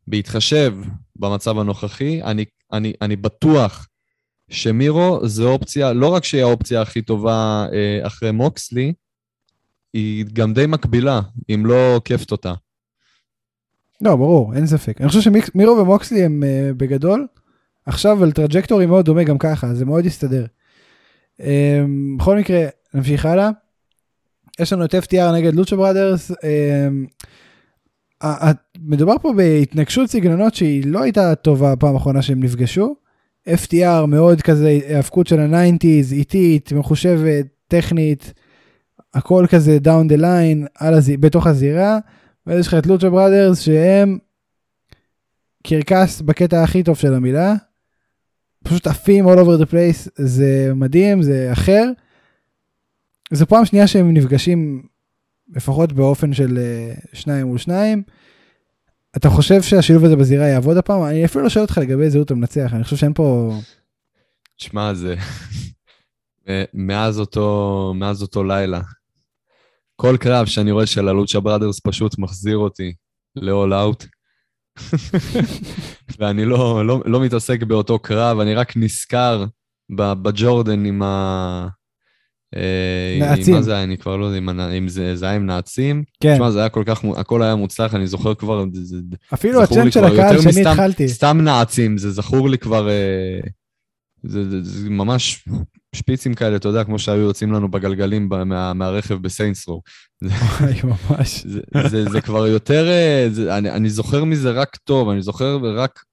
בהתחשב במצב הנוכחי, אני, אני, אני בטוח שמירו זה אופציה, לא רק שהיא האופציה הכי טובה אה, אחרי מוקסלי, היא גם די מקבילה, אם לא עוקפת אותה. לא, ברור, אין ספק. אני חושב שמירו ומוקסלי הם אה, בגדול עכשיו על trajectory מאוד דומה גם ככה, זה מאוד יסתדר. אמ, בכל מקרה, נמשיך הלאה. יש לנו את FTR נגד Lucha Brothers. אמ, מדובר פה בהתנגשות סגנונות שהיא לא הייתה טובה הפעם האחרונה שהם נפגשו. FTR מאוד כזה האבקות של ה nineties, איטית, מחושבת, טכנית, הכל כזה down the line. בתוך הזירה. ואז יש לך את Lucha Brothers שהם קרקס בקטע הכי טוב של המילה. פשוט עפים all over the place, זה מדהים, זה אחר. זו פעם שנייה שהם נפגשים לפחות באופן של אה, שניים מול שניים. אתה חושב שהשילוב הזה בזירה יעבוד הפעם? אני אפילו לא שואל אותך לגבי זהות המנצח, אני חושב שאין פה... תשמע, זה... מאז אותו, מאז אותו לילה. כל קרב שאני רואה של הלוצ'ה בראדרס פשוט מחזיר אותי ל-all out. ואני לא, לא, לא מתעסק באותו קרב, אני רק נזכר בג'ורדן עם ה... אה, נעצים. מה זה היה? אני כבר לא יודע אם זה, זה היה עם נעצים. כן. תשמע, זה היה כל כך, הכל היה מוצלח, אני זוכר כבר... זה, אפילו הצ'אנט של הקהל שאני התחלתי. סתם נעצים, זה זכור לי כבר... אה, זה, זה, זה ממש שפיצים כאלה, אתה יודע, כמו שהיו יוצאים לנו בגלגלים מה, מהרכב בסיינסרו. וואי, ממש. זה, זה, זה כבר יותר, אה, זה, אני, אני זוכר מזה רק טוב, אני זוכר רק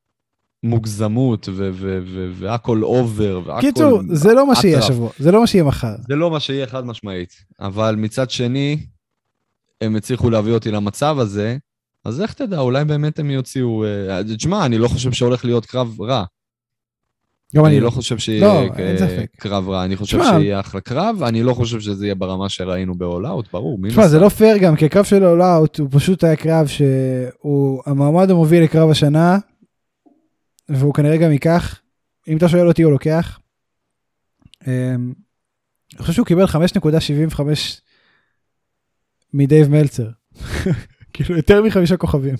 מוגזמות והכל אובר. קיצור, זה לא מה שיהיה שבוע, זה לא מה שיהיה מחר. זה לא מה שיהיה חד משמעית. אבל מצד שני, הם הצליחו להביא אותי למצב הזה, אז איך תדע, אולי באמת הם יוציאו... אה, תשמע, אני לא חושב שהולך להיות קרב רע. גם אני לא חושב שיהיה לא, קרב רע, אני חושב שיהיה אחלה קרב, אני לא חושב שזה יהיה ברמה שראינו ב-all ברור, תשמע, זה לא פייר גם, כי הקרב של all הוא פשוט היה קרב שהוא המעמד המוביל לקרב השנה, והוא כנראה גם ייקח, אם אתה שואל אותי הוא לוקח. אמ, אני חושב שהוא קיבל 5.75 מדייב מלצר. כאילו יותר מחמישה כוכבים.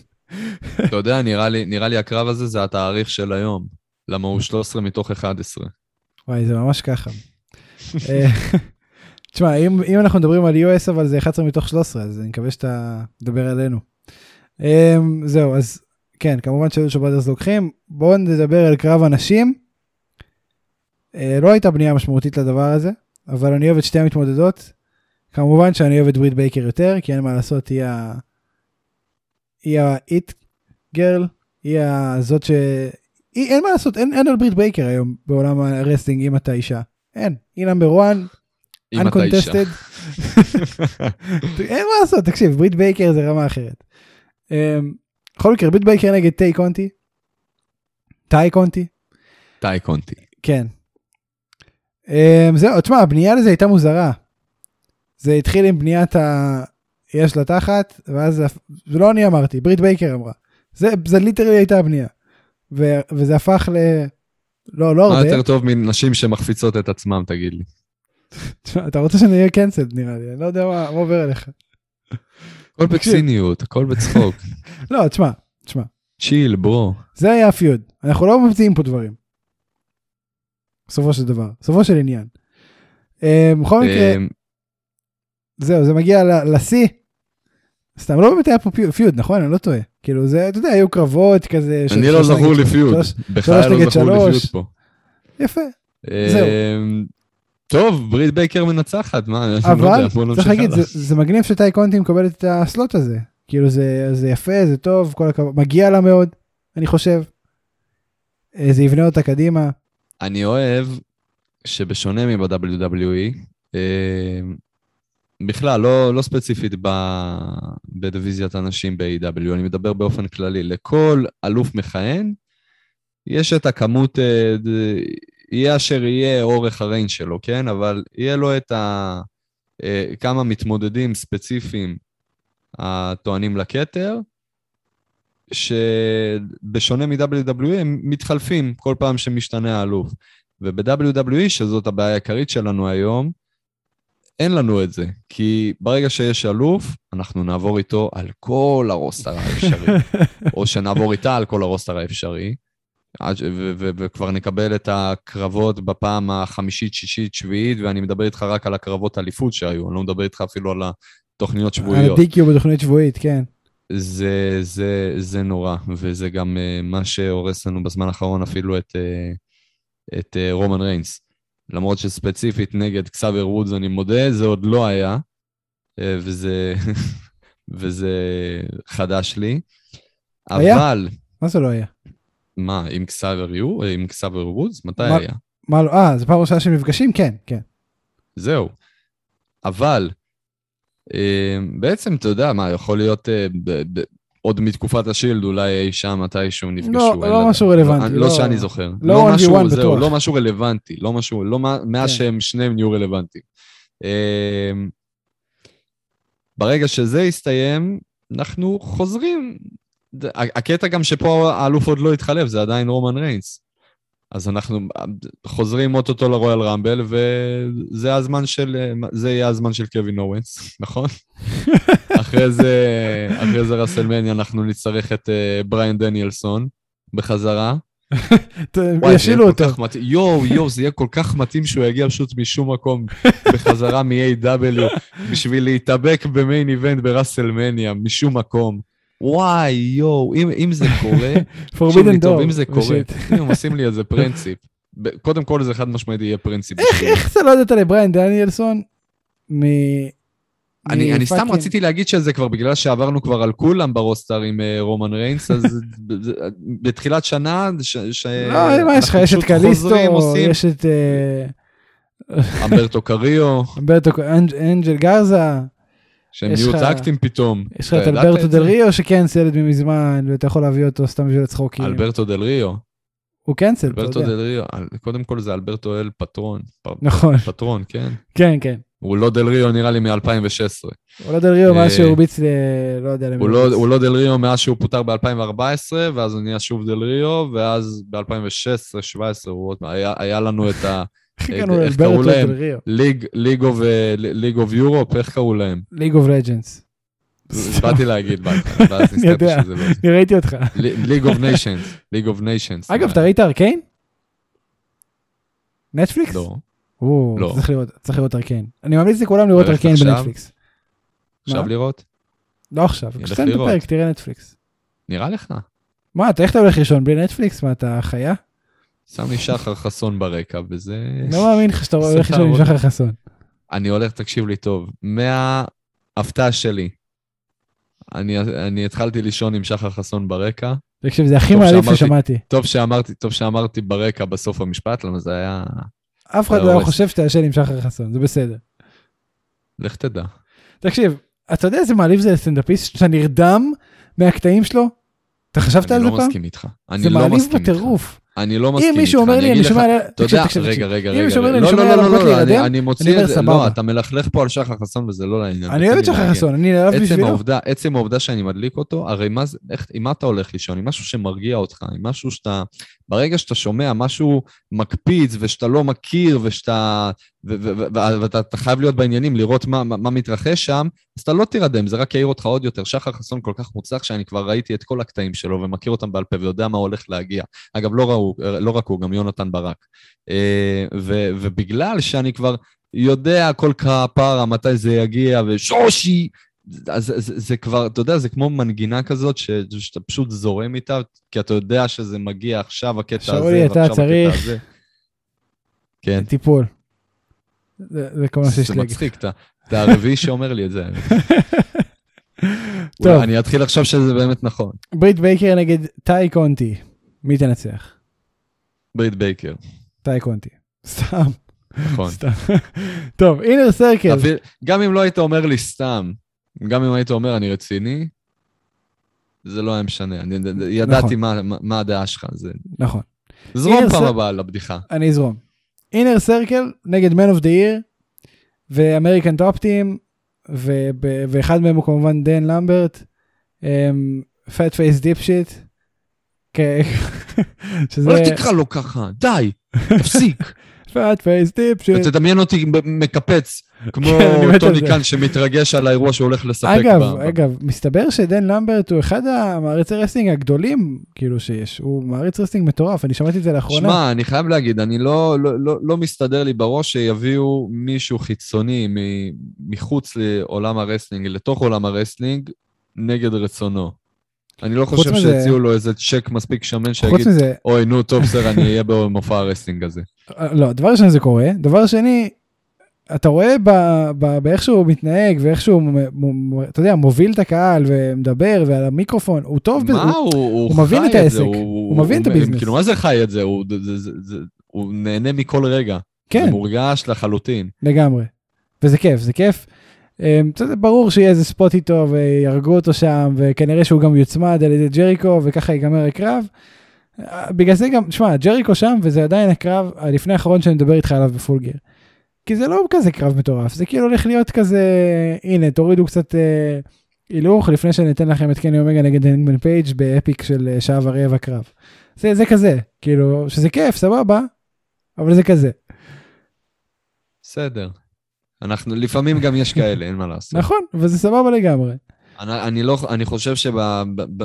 אתה יודע, נראה לי, נראה לי הקרב הזה זה התאריך של היום. למה הוא 13 מתוך 11. וואי, זה ממש ככה. אה, תשמע, אם, אם אנחנו מדברים על US, אבל זה 11 מתוך 13, אז אני מקווה שאתה מדבר עלינו. Um, זהו, אז כן, כמובן שהיו שבאדרס לוקחים. בואו נדבר על קרב הנשים. Uh, לא הייתה בנייה משמעותית לדבר הזה, אבל אני אוהב את שתי המתמודדות. כמובן שאני אוהב את ברית בייקר יותר, כי אין מה לעשות, היא ה... היא ה-it girl, היא הזאת ש... אין מה לעשות, אין, אין על ברית בייקר היום בעולם ה wrestling אם אתה אישה. אין, היא number 1, uncontested. אין מה לעשות, תקשיב, ברית בייקר זה רמה אחרת. אמ, בכל מקרה, ברית בייקר נגד טיי קונטי. טאי קונטי. טאי קונטי. כן. אמ, זהו, תשמע, הבנייה לזה הייתה מוזרה. זה התחיל עם בניית ה... יש לה תחת, ואז זה לא אני אמרתי, ברית בייקר אמרה. זה, זה literally הייתה הבנייה. ו- וזה הפך ל... לא, לא הרבה. מה יותר טוב מנשים שמחפיצות את עצמם, תגיד לי. תשמע, אתה רוצה שאני אהיה cancelled נראה לי, אני לא יודע מה, מה עובר אליך. הכל בציניות, הכל בצחוק. לא, תשמע, תשמע. Chill, bro. זה היה ה feud, אנחנו לא ממציאים פה דברים. בסופו של דבר, בסופו של עניין. אה, בכל מקרה, אה, זהו, זה מגיע לשיא. סתם לא באמת היה פה פיוד, נכון? אני לא טועה. כאילו זה, אתה יודע, היו קרבות כזה. אני לא זכור לי פיוד. בכלל לא זכור לי פיוד פה. יפה, זהו. אמ, טוב, ברית בייקר מנצחת, מה, לא. אבל צריך להגיד, זה מגניב שטי קונטי מקבלת את הסלוט הזה. כאילו זה יפה, זה טוב, כל הכבוד, מגיע לה מאוד, אני חושב. אה, זה יבנה אותה קדימה. אני אוהב שבשונה מב-WWE, בכלל, לא, לא ספציפית ב, בדיוויזיית הנשים ב-AW, אני מדבר באופן כללי. לכל אלוף מכהן יש את הכמות, אה, יהיה אשר יהיה אורך הריינג שלו, כן? אבל יהיה לו את ה... אה, כמה מתמודדים ספציפיים הטוענים לכתר, שבשונה מ-WWE הם מתחלפים כל פעם שמשתנה האלוף. וב-WWE, שזאת הבעיה העיקרית שלנו היום, אין לנו את זה, כי ברגע שיש אלוף, אנחנו נעבור איתו על כל הרוסטר האפשרי, או שנעבור איתה על כל הרוסטר האפשרי, וכבר נקבל את הקרבות בפעם החמישית, שישית, שביעית, ואני מדבר איתך רק על הקרבות אליפות שהיו, אני לא מדבר איתך אפילו על התוכניות שבועיות. על DQ בתוכנית שבועית, כן. זה, זה, זה נורא, וזה גם uh, מה שהורס לנו בזמן האחרון אפילו את, uh, את uh, רומן ריינס. למרות שספציפית נגד קסאבר וודס, אני מודה, זה עוד לא היה, אה, וזה, וזה חדש לי. היה? אבל... מה זה לא היה? מה, עם קסאבר יו? אה, עם קסאבר וודס? מתי מה, היה? מה לא? אה, זו פעם ראשונה שהם נפגשים? כן, כן. זהו. אבל, אה, בעצם, אתה יודע מה, יכול להיות עוד מתקופת השילד, אולי אי שם מתישהו נפגשו. לא, אין לא לדעת. משהו רלוונטי, לא, לא- לא שאני זוכר. לא לא 1v1 משהו, זהו, בטוח. לא משהו רלוונטי. לא משהו, לא מה- מאז כן. שהם שניהם נהיו רלוונטיים. אמ, ברגע שזה יסתיים, אנחנו חוזרים. הקטע גם שפה האלוף עוד לא התחלף, זה עדיין רומן ריינס. אז אנחנו חוזרים אוטוטו ל Royal Rumble, וזה הזמן של, זה יהיה הזמן של קווין אוונס, נכון? אחרי זה, אחרי זה WrestleMania אנחנו נצטרך את אה, בריין דניאלסון בחזרה. ישאילו אותו. מתאים, יואו, יואו, זה יהיה כל כך מתאים שהוא יגיע פשוט משום מקום בחזרה מ-AEW בשביל להתאבק ב main event ב WrestleMania, משום מקום. וואי, יואו, אם, אם זה קורה, תקשיב לי טוב. אם זה קורה. אם הם עושים לי איזה פרינציפ, קודם כל זה חד משמעית יהיה פרינציפ. איך. איך אתה לא ידעת לבריין דניאלסון מ... אני, אני סתם רציתי להגיד שזה כבר בגלל שעברנו כבר על כולם ב roster עם אה, רומן ריינס, אז בתחילת שנה, ש... ש- לא, מה יש לך? יש את קליסטו, יש את אה, אומברטו קריו, אלברטו אנג'- אנג'ל גרזה, שהם נהיו tag team פתאום. יש לך את אלברטו? דל ריו ש cancelled מזמן, ואתה יכול להביא אותו סתם בשביל הצחוקים. אלברטו דל ריו, הוא cancelled, אתה אלברטו יודע. דל ריו, קודם כל זה אלברטו אל פטרון, נכון, פטרון, כן? כן, כן. הוא לא דל ריו נראה לי מ-2016. הוא לא דל ריו מאז אה, שהוא הרביץ ל... לא יודע למי הוא לא, הרביץ. הוא לא דל ריו מאז שהוא פוטר ב-2014, ואז הוא נהיה שוב דל ריו, ואז ב-2016-2017 הוא עוד... היה לנו את ה... איך אה, הגענו איך קראו לאלברטו להם? ריו? League, of, Europe, איך קראו להם? League of Legends. באתי להגיד בהתחלה, ואז אני יודע. שזה לא. אני ראיתי אותך. League of Nations, League of Nations. אגב, אתה ראית Arcane? נטפליקס? לא. לא. צריך לראות, Arcane. אני ממליץ לכולם לראות Arcane? בנטפליקס. עכשיו? לראות? לא עכשיו, לראות. הפרק תראה נטפליקס. נראה לך? מה, אתה איך אתה הולך לישון בלי נטפליקס? מה, אתה חיה? שם לי שחר חסון ברקע, וזה... לא מאמין לך שאתה הולך לישון עם שחר חסון. אני הולך, תקשיב לי טוב, מההפתעה שלי, אני, אני התחלתי לישון עם שחר חסון ברקע. תקשיב, זה הכי מעליב שאמרתי. ששמעתי. טוב שאמרתי, טוב שאמרתי ברקע בסוף המשפט, למה זה היה... אף אחד זה לא הורס. חושב שאתה ישן עם שחר חסון, זה בסדר. לך תדע. תקשיב, אתה יודע איזה מעליב זה לסטנדאפיסט שאתה נרדם מהקטעים שלו? אתה חשבת על אני זה לא פעם? מסכים איתך. אני זה לא מעליב מסכים איתך. בטירוף. אני לא מסכים אם איתך. מישהו אומר לי, אני אגיד לך- שומע... תקשיב, תקשיב, רגע, תקשיב. רגע, אם רגע. מישהו אומר לי, לא, אני לא, שומע לא, על לא, מכות לא, אני- אני אני מוציא את זה. לא, אתה מלכלך פה על שחר חסון וזה לא לעניין. אני אוהב את שחר. חסון, אני עצם בשבילו. העובדה, עצם העובדה שאני מדליק אותו, הרי מה זה, עם מה אתה הולך לישון? עם משהו שמרגיע אותך, עם משהו שאתה, ברגע שאתה שומע משהו מקפיץ ושאתה לא מכיר ושאתה, ואתה אתה חייב להיות בעניינים, לראות מה, מה, מה מתרחש שם, אז אתה לא תירדם, זה רק יעיר אותך עוד יותר. שחר חסון כל כך מוצלח שאני כבר ראיתי את כל הקטעים שלו ומכיר אותם בעל פה ויודע מה הולך להגיע. אגב, לא, ראו, לא רק הוא, גם יונתן ברק. אה, ו- ובגלל שאני כבר יודע כל כפרה מתי זה יגיע, ושושי, אז זה, זה, זה כבר, אתה יודע, זה כמו מנגינה כזאת ש, שאתה פשוט זורם איתה, כי אתה יודע שזה מגיע עכשיו הקטע הזה, שאולי, אתה ועכשיו צריך- הקטע הזה. כן, טיפול. זה זה כל מה שיש זה לי להגיד. מצחיק, אתה, אתה הרביעי שאומר לי את זה. טוב. אולי אני אתחיל עכשיו שזה באמת נכון. ברית בייקר נגד טאי קונטי. מי תנצח? ברית בייקר, טאי קונטי. סתם. נכון. סתם. טוב, Inner Circle. גם אם לא היית אומר לי סתם, גם אם היית אומר אני רציני, זה לא היה משנה. אני ידעתי נכון. מה, מה- מה הדעה שלך, זה... נכון. זרום פעם זה- הבאה לבדיחה. אני אזרום. Inner Circle נגד Men of the Year ו American Top Team ואחד מהם הוא כמובן דן למברט. Fat face dipshit. שזה אל תקרא לו ככה, די, תפסיק. Fat face dipshit. תדמיין אותי מקפץ, כמו כן, טוני. קאן שמתרגש על האירוע שהוא הולך לספק. אגב, ב- אגב, מסתבר שדן למברט הוא אחד המעריצי wrestling הגדולים כאילו שיש. הוא מעריץ wrestling מטורף, אני שמעתי את זה לאחרונה. שמע, אני חייב להגיד, אני לא, לא, לא, לא מסתדר לי בראש שיביאו מישהו חיצוני מחוץ לעולם ה wrestling, לתוך עולם ה wrestling, נגד רצונו. אני לא חושב שהציעו לו איזה צ'ק מספיק שמן שיגיד, מזה, אוי, נו, טוב, בסדר, אני אהיה במופע ה wrestling הזה. לא, דבר ראשון זה קורה, דבר שני, אתה רואה ב- ב- באיך שהוא מתנהג ואיך שהוא, אתה יודע, מוביל את הקהל ומדבר ועל המיקרופון, הוא טוב בזה. הוא- הוא, הוא, הוא מבין את העסק, הוא מבין את ה business. כאילו, מה זה חי את זה? הוא, זה, זה, זה, הוא נהנה מכל רגע. כן, זה מורגש לחלוטין. לגמרי. וזה כיף, זה כיף. אמ, זה ברור שיהיה איזה spot איתו ויהרגו אותו שם, וכנראה שהוא גם יוצמד על ידי ג'ריקו, וככה ייגמר הקרב. בגלל זה גם, שמע, ג'ריקו שם, וזה עדיין הקרב הלפני האחרון שאני מדבר איתך עליו ב Full Gear. כי זה לא כזה קרב מטורף, זה כאילו הולך להיות כזה, הנה, תורידו קצת אה, הילוך לפני אתן לכם את קני אומגה נגד הנגמן פייג' באפיק של אה, שעה ורבע קרב. זה, זה כזה, כאילו, שזה כיף, סבבה, אבל זה כזה. בסדר. אנחנו, לפעמים גם יש כאלה, אין מה לעשות. נכון, וזה סבבה לגמרי. אני, אני לא, אני חושב שב... ב, ב,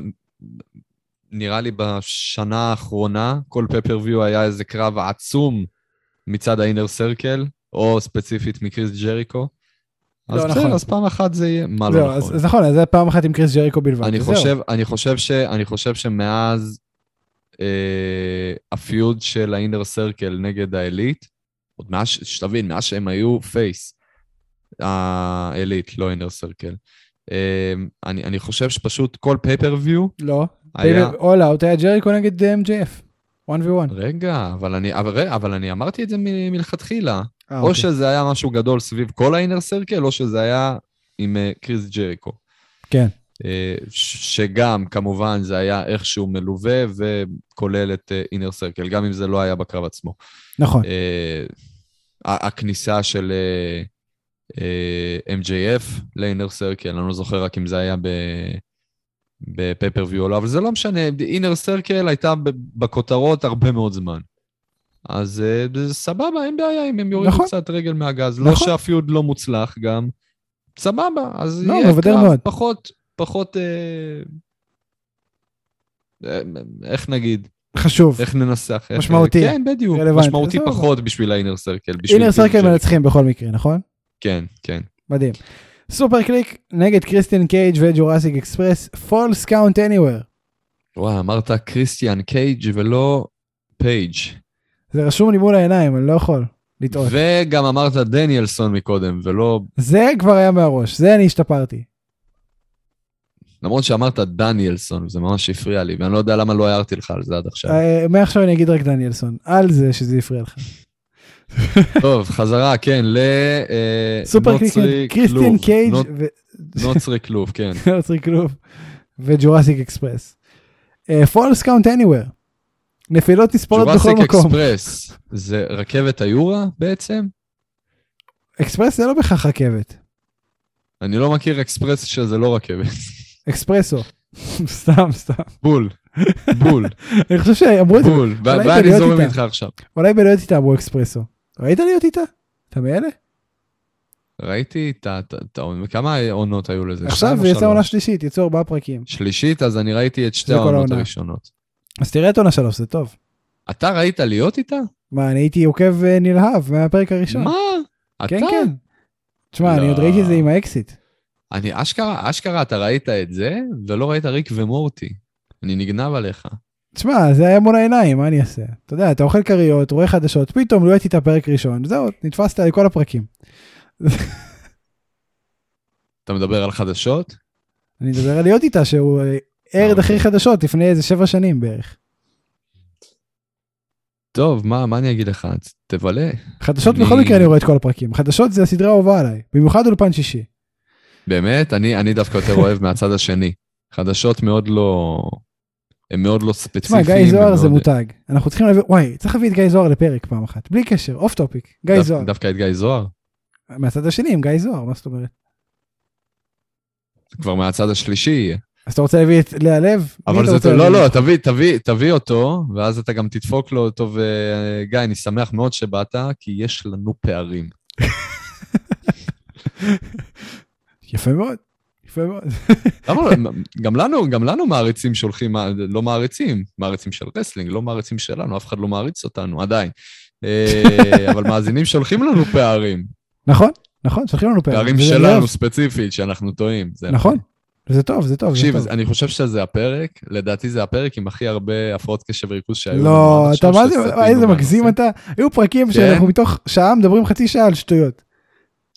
נראה לי בשנה האחרונה, כל פפרוויו היה איזה קרב עצום מצד האינר סרקל, או ספציפית מקריס ג'ריקו. אז לא, בסדר, נכון. אז פעם אחת זה יהיה, מה לא אז, נכון. אז נכון, אז זה פעם אחת עם קריס ג'ריקו בלבד. אני. חושב, אני חושב ש... אני חושב שמאז אה, ה feud של ה Inner Circle נגד ה Elite, עוד מאז, שתבין, מאז שהם היו face, ה Elite, לא Inner Circle. אה, אני, אני חושב שפשוט כל pay-per-view לא, היה... All Out היה ג'ריקו נגד אה, MJF. 1v1. רגע, אבל אני, אבל, אבל אני אמרתי את זה מ- מלכתחילה. אה, או אוקיי. שזה היה משהו גדול סביב כל ה Inner Circle, או שזה היה עם אה, קריס ג'ריקו. כן. אה, שגם, כמובן, זה היה איכשהו מלווה וכולל את אה, אינר סרקל, גם אם זה לא היה בקרב עצמו. נכון. אה, הכניסה של אה, אה, MJF לאינר סרקל, אני לא זוכר רק אם זה היה ב... בפייפריוויו או לא, אבל זה לא משנה, אינר סרקל הייתה בכותרות הרבה מאוד זמן. אז זה סבבה, אין בעיה אם הם יורידו נכון. קצת רגל מהגז. לא נכון. שהפיוד לא מוצלח גם, סבבה, אז לא, יהיה קרב מאוד. פחות, פחות, אה, אה, איך נגיד, חשוב. איך ננסח? איך- משמעותי. כן, בדיוק. רלוונטי. משמעותי. פחות בשביל האינר סרקל. אינר פיל סרקל. מנצחים בכל מקרה, נכון? כן, כן. מדהים. Super Kliq נגד קריסטיאן קייג' ו Jurassic Express, falls count anywhere. וואי, אמרת קריסטיאן קייג' ולא פייג'. זה רשום לי מול העיניים, אני לא יכול לטעות. וגם אמרת דניאלסון מקודם, ולא... זה כבר היה מהראש, זה אני השתפרתי. למרות שאמרת דניאלסון, זה ממש הפריע לי, ואני לא יודע למה לא הערתי לך על זה עד עכשיו. אה, מעכשיו אני אגיד רק דניאלסון, על זה שזה הפריע לך. טוב, חזרה, כן, ל... אה, סופר קריסטיאן. קייג' ו... נוצרי כלוב, כן. נוצרי כלוב ו Jurassic Express. Falls count anywhere. נפילות נספרות בכל Jurassic מקום. אקספרס, זה רכבת היורה בעצם? אקספרס זה לא בהכרח רכבת, אני לא מכיר אקספרס שזה לא רכבת. אקספרסו. סתם, סתם. בול, בול, אני חושב שאמרו את זה, בול. ואני זורם. איתך עכשיו. אולי בלהיות איתה אמרו אקספרסו. ראית להיות איתה? אתה מאלה? ראיתי את ה... כמה עונות היו לזה? עכשיו יצא עונה? שלישית, יצאו ארבעה פרקים. שלישית, אז אני ראיתי את שתי העונות. הראשונות. אז תראה את עונה שלוש, זה טוב. אתה ראית להיות איתה? מה, אני הייתי עוקב אה, נלהב מהפרק הראשון. מה? כן, אתה? כן. תשמע, אני לא. עוד ראיתי את זה עם האקסיט. אני אשכרה, אשכרה, אתה ראית את זה, ולא ראית ריק ומורטי. אני נגנב עליך. תשמע, זה היה מול העיניים, מה אני אעשה? אתה יודע, אתה אוכל כריות, רואה חדשות, פתאום לא הייתי את הפרק ראשון, זהו, נתפסת לכל הפרקים. אתה מדבר על חדשות? אני מדבר על להיות איתה, שהוא אה, ערד אחרי חדשות לפני איזה שבע שנים בערך. טוב, מה, מה אני אגיד לך? תבלה. חדשות אני- בכל מקרה אני רואה את כל הפרקים. חדשות זה הסדרה האהובה עליי, במיוחד אולפן שישי. באמת? אני, אני דווקא יותר אוהב מהצד השני. חדשות מאוד לא... הם מאוד לא תשמע, ספציפיים. גיא זוהר זה מותג. אנחנו צריכים להביא, וואי, צריך להביא את גיא זוהר לפרק פעם אחת, בלי קשר, off topic. גיא זוהר. דווקא את גיא זוהר? מהצד השני עם גיא זוהר, מה זאת אומרת? כבר מהצד השלישי. אז אתה רוצה להביא את לאה לב? אבל זה לא? לא, תביא, תביא, תביא אותו, ואז אתה גם תדפוק לו אותו, וגיא, אני שמח מאוד שבאת, כי יש לנו פערים. יפה מאוד, יפה מאוד. לא? גם לנו, גם לנו מעריצים שולחים, לא מעריצים, מעריצים של wrestling, לא מעריצים שלנו, אף אחד לא מעריץ אותנו, עדיין. אה, אבל מאזינים שולחים לנו פערים, נכון, נכון, שולחים לנו פערים. פערים שלנו. ספציפית, שאנחנו טועים. זה נכון, זה טוב, זה טוב. תקשיב. אני חושב שזה הפרק, לדעתי זה הפרק עם הכי הרבה הפרעות קשב וריכוז שהיו לא, אתה מה זה, איזה מגזים. אתה. היו פרקים כן? שאנחנו מתוך שעה מדברים חצי שעה על שטויות.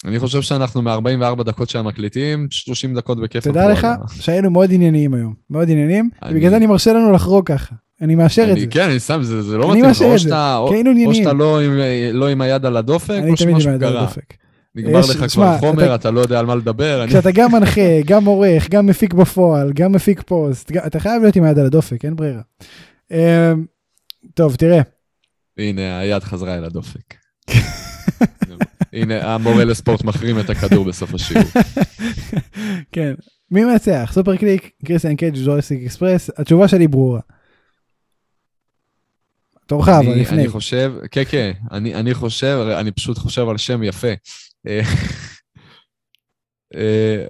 אני חושב שאנחנו מ-44 דקות שאנחנו מקליטים, 30 דקות בכיף. תדע לך שהיינו מאוד ענייניים היום, מאוד ענייניים, ובגלל זה אני מרשה לנו לחרוג ככה. אני מאשר את זה. כן, אני שם, זה, לא מתאים לך, מאשר או שאתה, לא עם, לא עם היד על הדופק, אני או שמשהו קרה. הדופק. נגמר יש- לך כבר חומר, אתה- אתה לא יודע על מה לדבר. אני- כשאתה גם מנחה, גם עורך, גם מפיק בפועל, גם מפיק פוסט, גם- אתה חייב להיות עם היד על הדופק, אין ברירה. אה, טוב, תראה, הנה, היד חזרה אל הדופק. הנה, המורה לספורט מחרים את הכדור בסוף השיעור. כן, מי מנצח? Super Kliq, קריסטיאן קייג' Jurassic Express? התשובה שלי ברורה. תורך אבל לפני. אני חושב, כן, כן, אני אני חושב, אני פשוט חושב על שם יפה. אה, אה,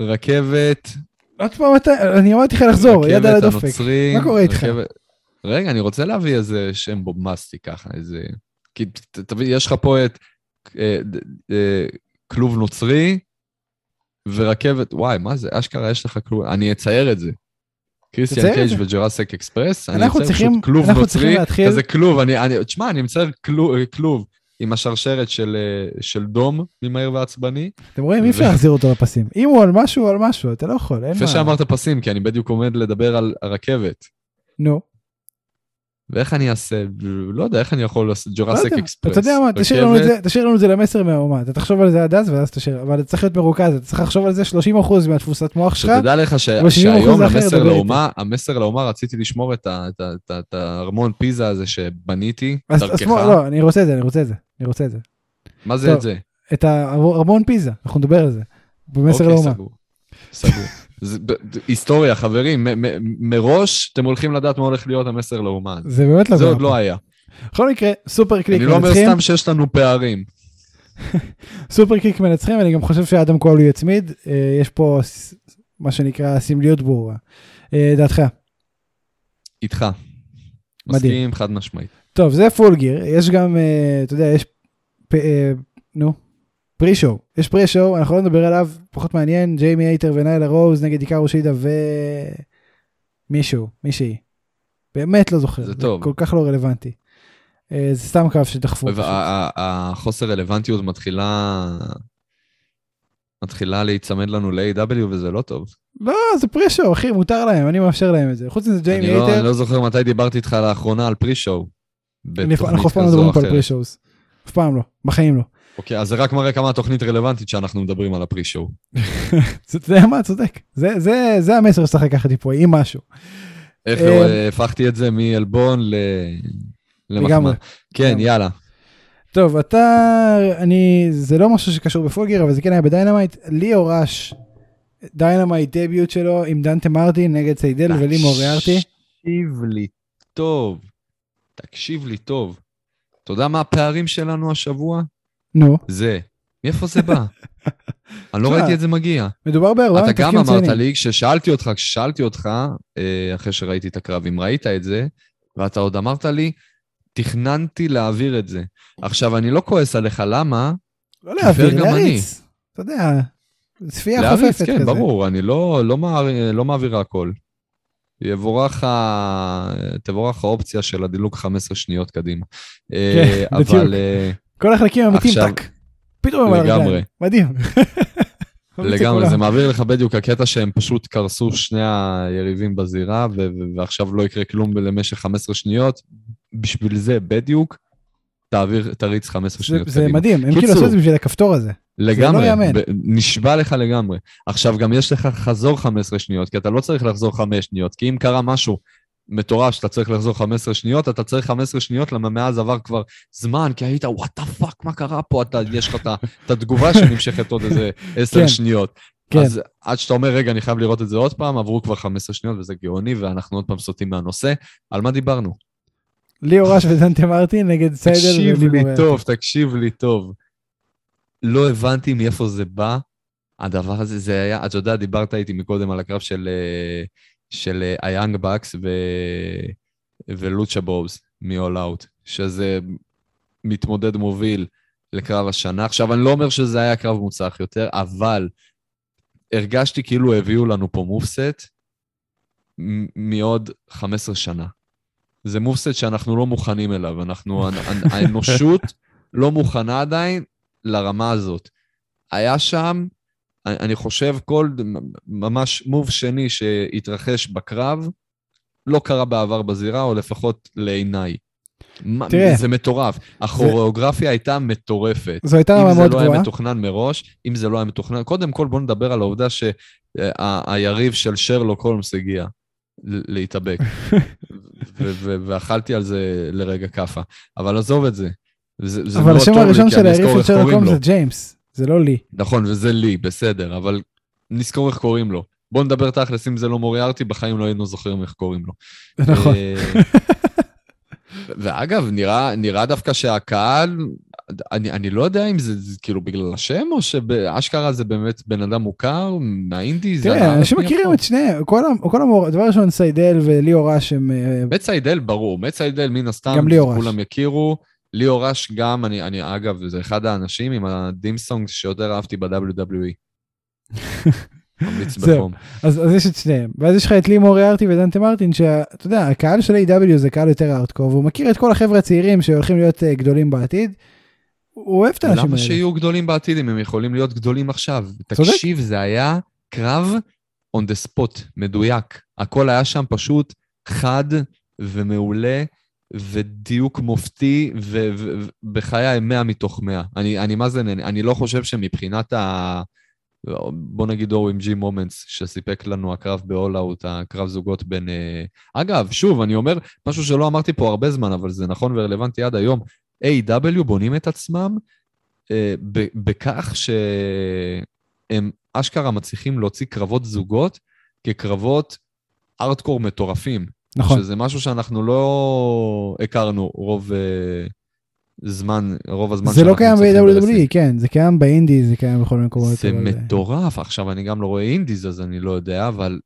רכבת, עוד פעם אתה, אני אמרתי לך לחזור, יד על הדופק. מה קורה איתך? רגע, אני רוצה להביא איזה שם בומבסטי ככה, איזה... כי ת- תביא, יש לך פה את אה, אה, כלוב נוצרי ורכבת, וואי, מה זה? אשכרה יש לך כלוב, אני אצייר את זה. קריסטיאן קייג'. וג'רסק אקספרס, אני אצייר צריכים- פשוט כלוב נוצרי, כזה כלוב, אני, אני, תשמע, אני מצייר כלוב, כלוב עם השרשרת של, אה, של דום ממהיר ועצבני. אתם רואים, אי אפשר להחזיר אותו לפסים. אם הוא על משהו, הוא על משהו, אתה לא יכול, אין לפני מה. שאמרת פסים, כי אני בדיוק עומד לדבר על הרכבת. נו, ואיך אני אעשה, לא יודע איך אני יכול לעשות לא ג'ורסיק יודע. אקספרס. אתה יודע מה, תשאיר לנו את זה- תשאיר לנו את זה למסר מהאומה. אתה תחשוב על זה עד אז, ואז תשאיר, אבל אתה צריך להיות מרוכז, אתה צריך לחשוב על זה 30% מהתפוסת מוח שלך. שתדע לך ש... אבל 70% שהיום המסר לאומה, המסר לאומה רציתי לשמור את הארמון פיזה הזה שבניתי, דרכך. לא, אני רוצה את זה, אני רוצה את זה, אני רוצה את זה. מה זה את זה? את הארמון פיזה, אנחנו נדבר על זה. במסר אוקיי, לאומה. סגור. זה- היסטוריה, חברים, מ- מ- מראש אתם הולכים לדעת מה הולך להיות המסר לאומה. הזה. זה באמת לא זה עוד לא פה. היה. בכל מקרה, Super Kliq אני לא אומר מנצחים, סתם שיש לנו פערים. Super Kliq מנצחים, אני גם חושב שאדם קול הוא יצמיד, אה, יש פה מה שנקרא סמליות ברורה. אה, דעתך. איתך. מדהים. מסכים חד משמעית. טוב, זה Full Gear, יש גם, אה, אתה יודע, יש, נו, pre-show, יש pre-show, אנחנו לא נדבר עליו, פחות מעניין, ג'יימי הייטר וניילה רוז נגד היקארו שידה ומישהו, מישהי. באמת לא זוכר, זה טוב. כל כך לא רלוונטי. אה, זה סתם קו שדחפו. פשוט. והחוסר רלוונטיות מתחילה... מתחילה להיצמד לנו ל-AEW וזה לא טוב. לא, זה pre-show, אחי, מותר להם, אני מאפשר להם את זה. חוץ מזה, ג'יימי אני לא, אני hater, לא זוכר מתי דיברתי איתך לאחרונה על pre-show. אני- אנחנו אף פעם לא מדברים פה על אחרת. pre שואוס. אף פעם לא, בחיים לא. אוקיי, אז זה רק מראה כמה התוכנית רלוונטית שאנחנו מדברים על ה pre-show. זה- אתה יודע מה, צודק. זה- המסר שצריך לקחת לי פה, עם משהו. לא, הפכתי את זה מעלבון. למחמאה. כן. יאללה. טוב, אתה, אני, זה לא משהו שקשור ב Full Gear, אבל זה כן היה ב Dynamite. ליאו ראש, Dynamite debut שלו עם דנטה מרטין נגד סיידל ולי מוריארטי. תקשיב לי טוב. תקשיב לי טוב. אתה יודע מה הפערים שלנו השבוע? נו, זה. מאיפה זה בא? אני לא ראיתי את זה מגיע. מדובר בארבעה אתה גם אמרת. לי, כששאלתי אותך, כששאלתי אותך, אה, אחרי שראיתי את הקרב, אם ראית את זה, ואתה עוד אמרת לי, תכננתי להעביר את זה. עכשיו, אני לא כועס עליך, למה? לא להעביר. להריץ. אתה יודע, צפייה להריץ, חופפת כן, כזה. ברור, אני לא, לא, מעביר, לא מעביר הכל. יבורך ה... תבורך האופציה של הדילוג 15 שניות קדימה. אה, כן, בדיוק. אבל אה, כל החלקים האמיתיים, עכשיו- טאק. פתאום הם על לגמרי. הרגליים. מדהים. לגמרי, זה מעביר לך בדיוק הקטע שהם פשוט קרסו שני היריבים בזירה, ו- ו- ועכשיו לא יקרה כלום למשך 15 שניות. בשביל זה בדיוק, תעביר, תריץ 15 זה- שניות זה קדימה. מדהים, הם כאילו. עשו את זה בשביל הכפתור הזה. לגמרי, יאמן. ב- נשבע לך לגמרי. עכשיו, גם יש לך חזור 15 שניות, כי אתה לא צריך לחזור 5 שניות, כי אם קרה משהו מטורף שאתה צריך לחזור 15 שניות, אתה צריך 15 שניות, למה מאז עבר כבר זמן, כי היית, what the fuck, מה קרה פה? אתה, יש לך את התגובה שנמשכת עוד איזה 10 כן. שניות. כן. אז עד שאתה אומר, רגע, אני חייב לראות את זה עוד פעם, עברו כבר 15 שניות וזה גאוני, ואנחנו עוד פעם סוטים מהנושא. על מה דיברנו? ליאו ראש ודנטה מרטין נגד סיידל תקשיב לי. טוב, תקשיב לי טוב. לא הבנתי מאיפה זה בא. הדבר הזה, זה היה, אתה יודע, דיברת איתי מקודם על הקרב של, אה, של היאנג בקס ו... ולוצ'ה בובס מ-all out, שזה מתמודד מוביל לקרב השנה. עכשיו, אני לא אומר שזה היה קרב מוצלח יותר, אבל הרגשתי כאילו הביאו לנו פה מופסט מעוד 15 שנה. זה מופסט שאנחנו לא מוכנים אליו, אנחנו, האנושות לא מוכנה עדיין לרמה הזאת. היה שם, אני חושב, כל ממש מוב שני שהתרחש בקרב, לא קרה בעבר בזירה, או לפחות לעיניי. תראה. זה מטורף. הכוריאוגרפיה הייתה מטורפת. זו הייתה רמה אם זה מאוד לא היה גבוהה. מתוכנן מראש, אם זה לא היה מתוכנן, קודם כל בוא נדבר על העובדה שהיריב של שרלוק הולמס הגיע להתאבק. ואכלתי על זה לרגע כאפה. אבל עזוב את זה. זה, זה אבל מאוד השם הראשון של היריב של שרלוק הולמס. זה ג'יימס, זה לא לי. נכון, וזה לי, בסדר, אבל נזכור איך קוראים לו. בוא נדבר תכלס, אם זה לא מוריארטי, בחיים לא היינו זוכרים איך קוראים לו. נכון. אה, ואגב, נראה, נראה דווקא שהקהל, אני, אני לא יודע אם זה, זה כאילו בגלל השם, או שאשכרה זה באמת בן אדם מוכר מהאינדי, זה תראה, הארץ אנשים מכירים? את שניהם, כל כל המור... דבר ראשון, סיידל וליאו ראש הם... אה, מאט סיידל, ברור, מאט סיידל מן הסתם, גם ליאו ראש. כולם יכירו. ליאו ראש גם, אני, אני אגב, זה אחד האנשים עם ה theme song שיותר אהבתי ב-WWE. ממליץ. בחום. אז, אז יש את שניהם. ואז יש לך את לי מוריארטי ודנטה מרטין, שאתה יודע, הקהל של AEW זה קהל יותר הארדקור, והוא מכיר את כל החבר'ה הצעירים שהולכים להיות אה, גדולים בעתיד. הוא אוהב את האנשים למה האלה. שיהיו גדולים בעתיד אם הם יכולים להיות גדולים עכשיו? צודק. תקשיב, זה היה קרב on the spot, מדויק. הכל היה שם פשוט חד ומעולה, ודיוק מופתי, ובחיי 100 מתוך 100. אני, אני מה זה נהנה, אני לא חושב שמבחינת ה... בוא נגיד OMG מומנטס שסיפק לנו הקרב ב-all out, הקרב זוגות בין... אה, אגב, שוב, אני אומר משהו שלא אמרתי פה הרבה זמן, אבל זה נכון ורלוונטי עד היום. A.W. בונים את עצמם אה, בכך שהם אשכרה מצליחים להוציא קרבות זוגות כקרבות ארטקור מטורפים. נכון. שזה משהו שאנחנו לא הכרנו רוב אה, זמן, רוב הזמן זה לא קיים. ב-WWE, כן, זה קיים באינדי, זה קיים בכל מיני מקומות. זה מטורף. עכשיו, אני גם לא רואה אינדיז, אז אני לא יודע, אבל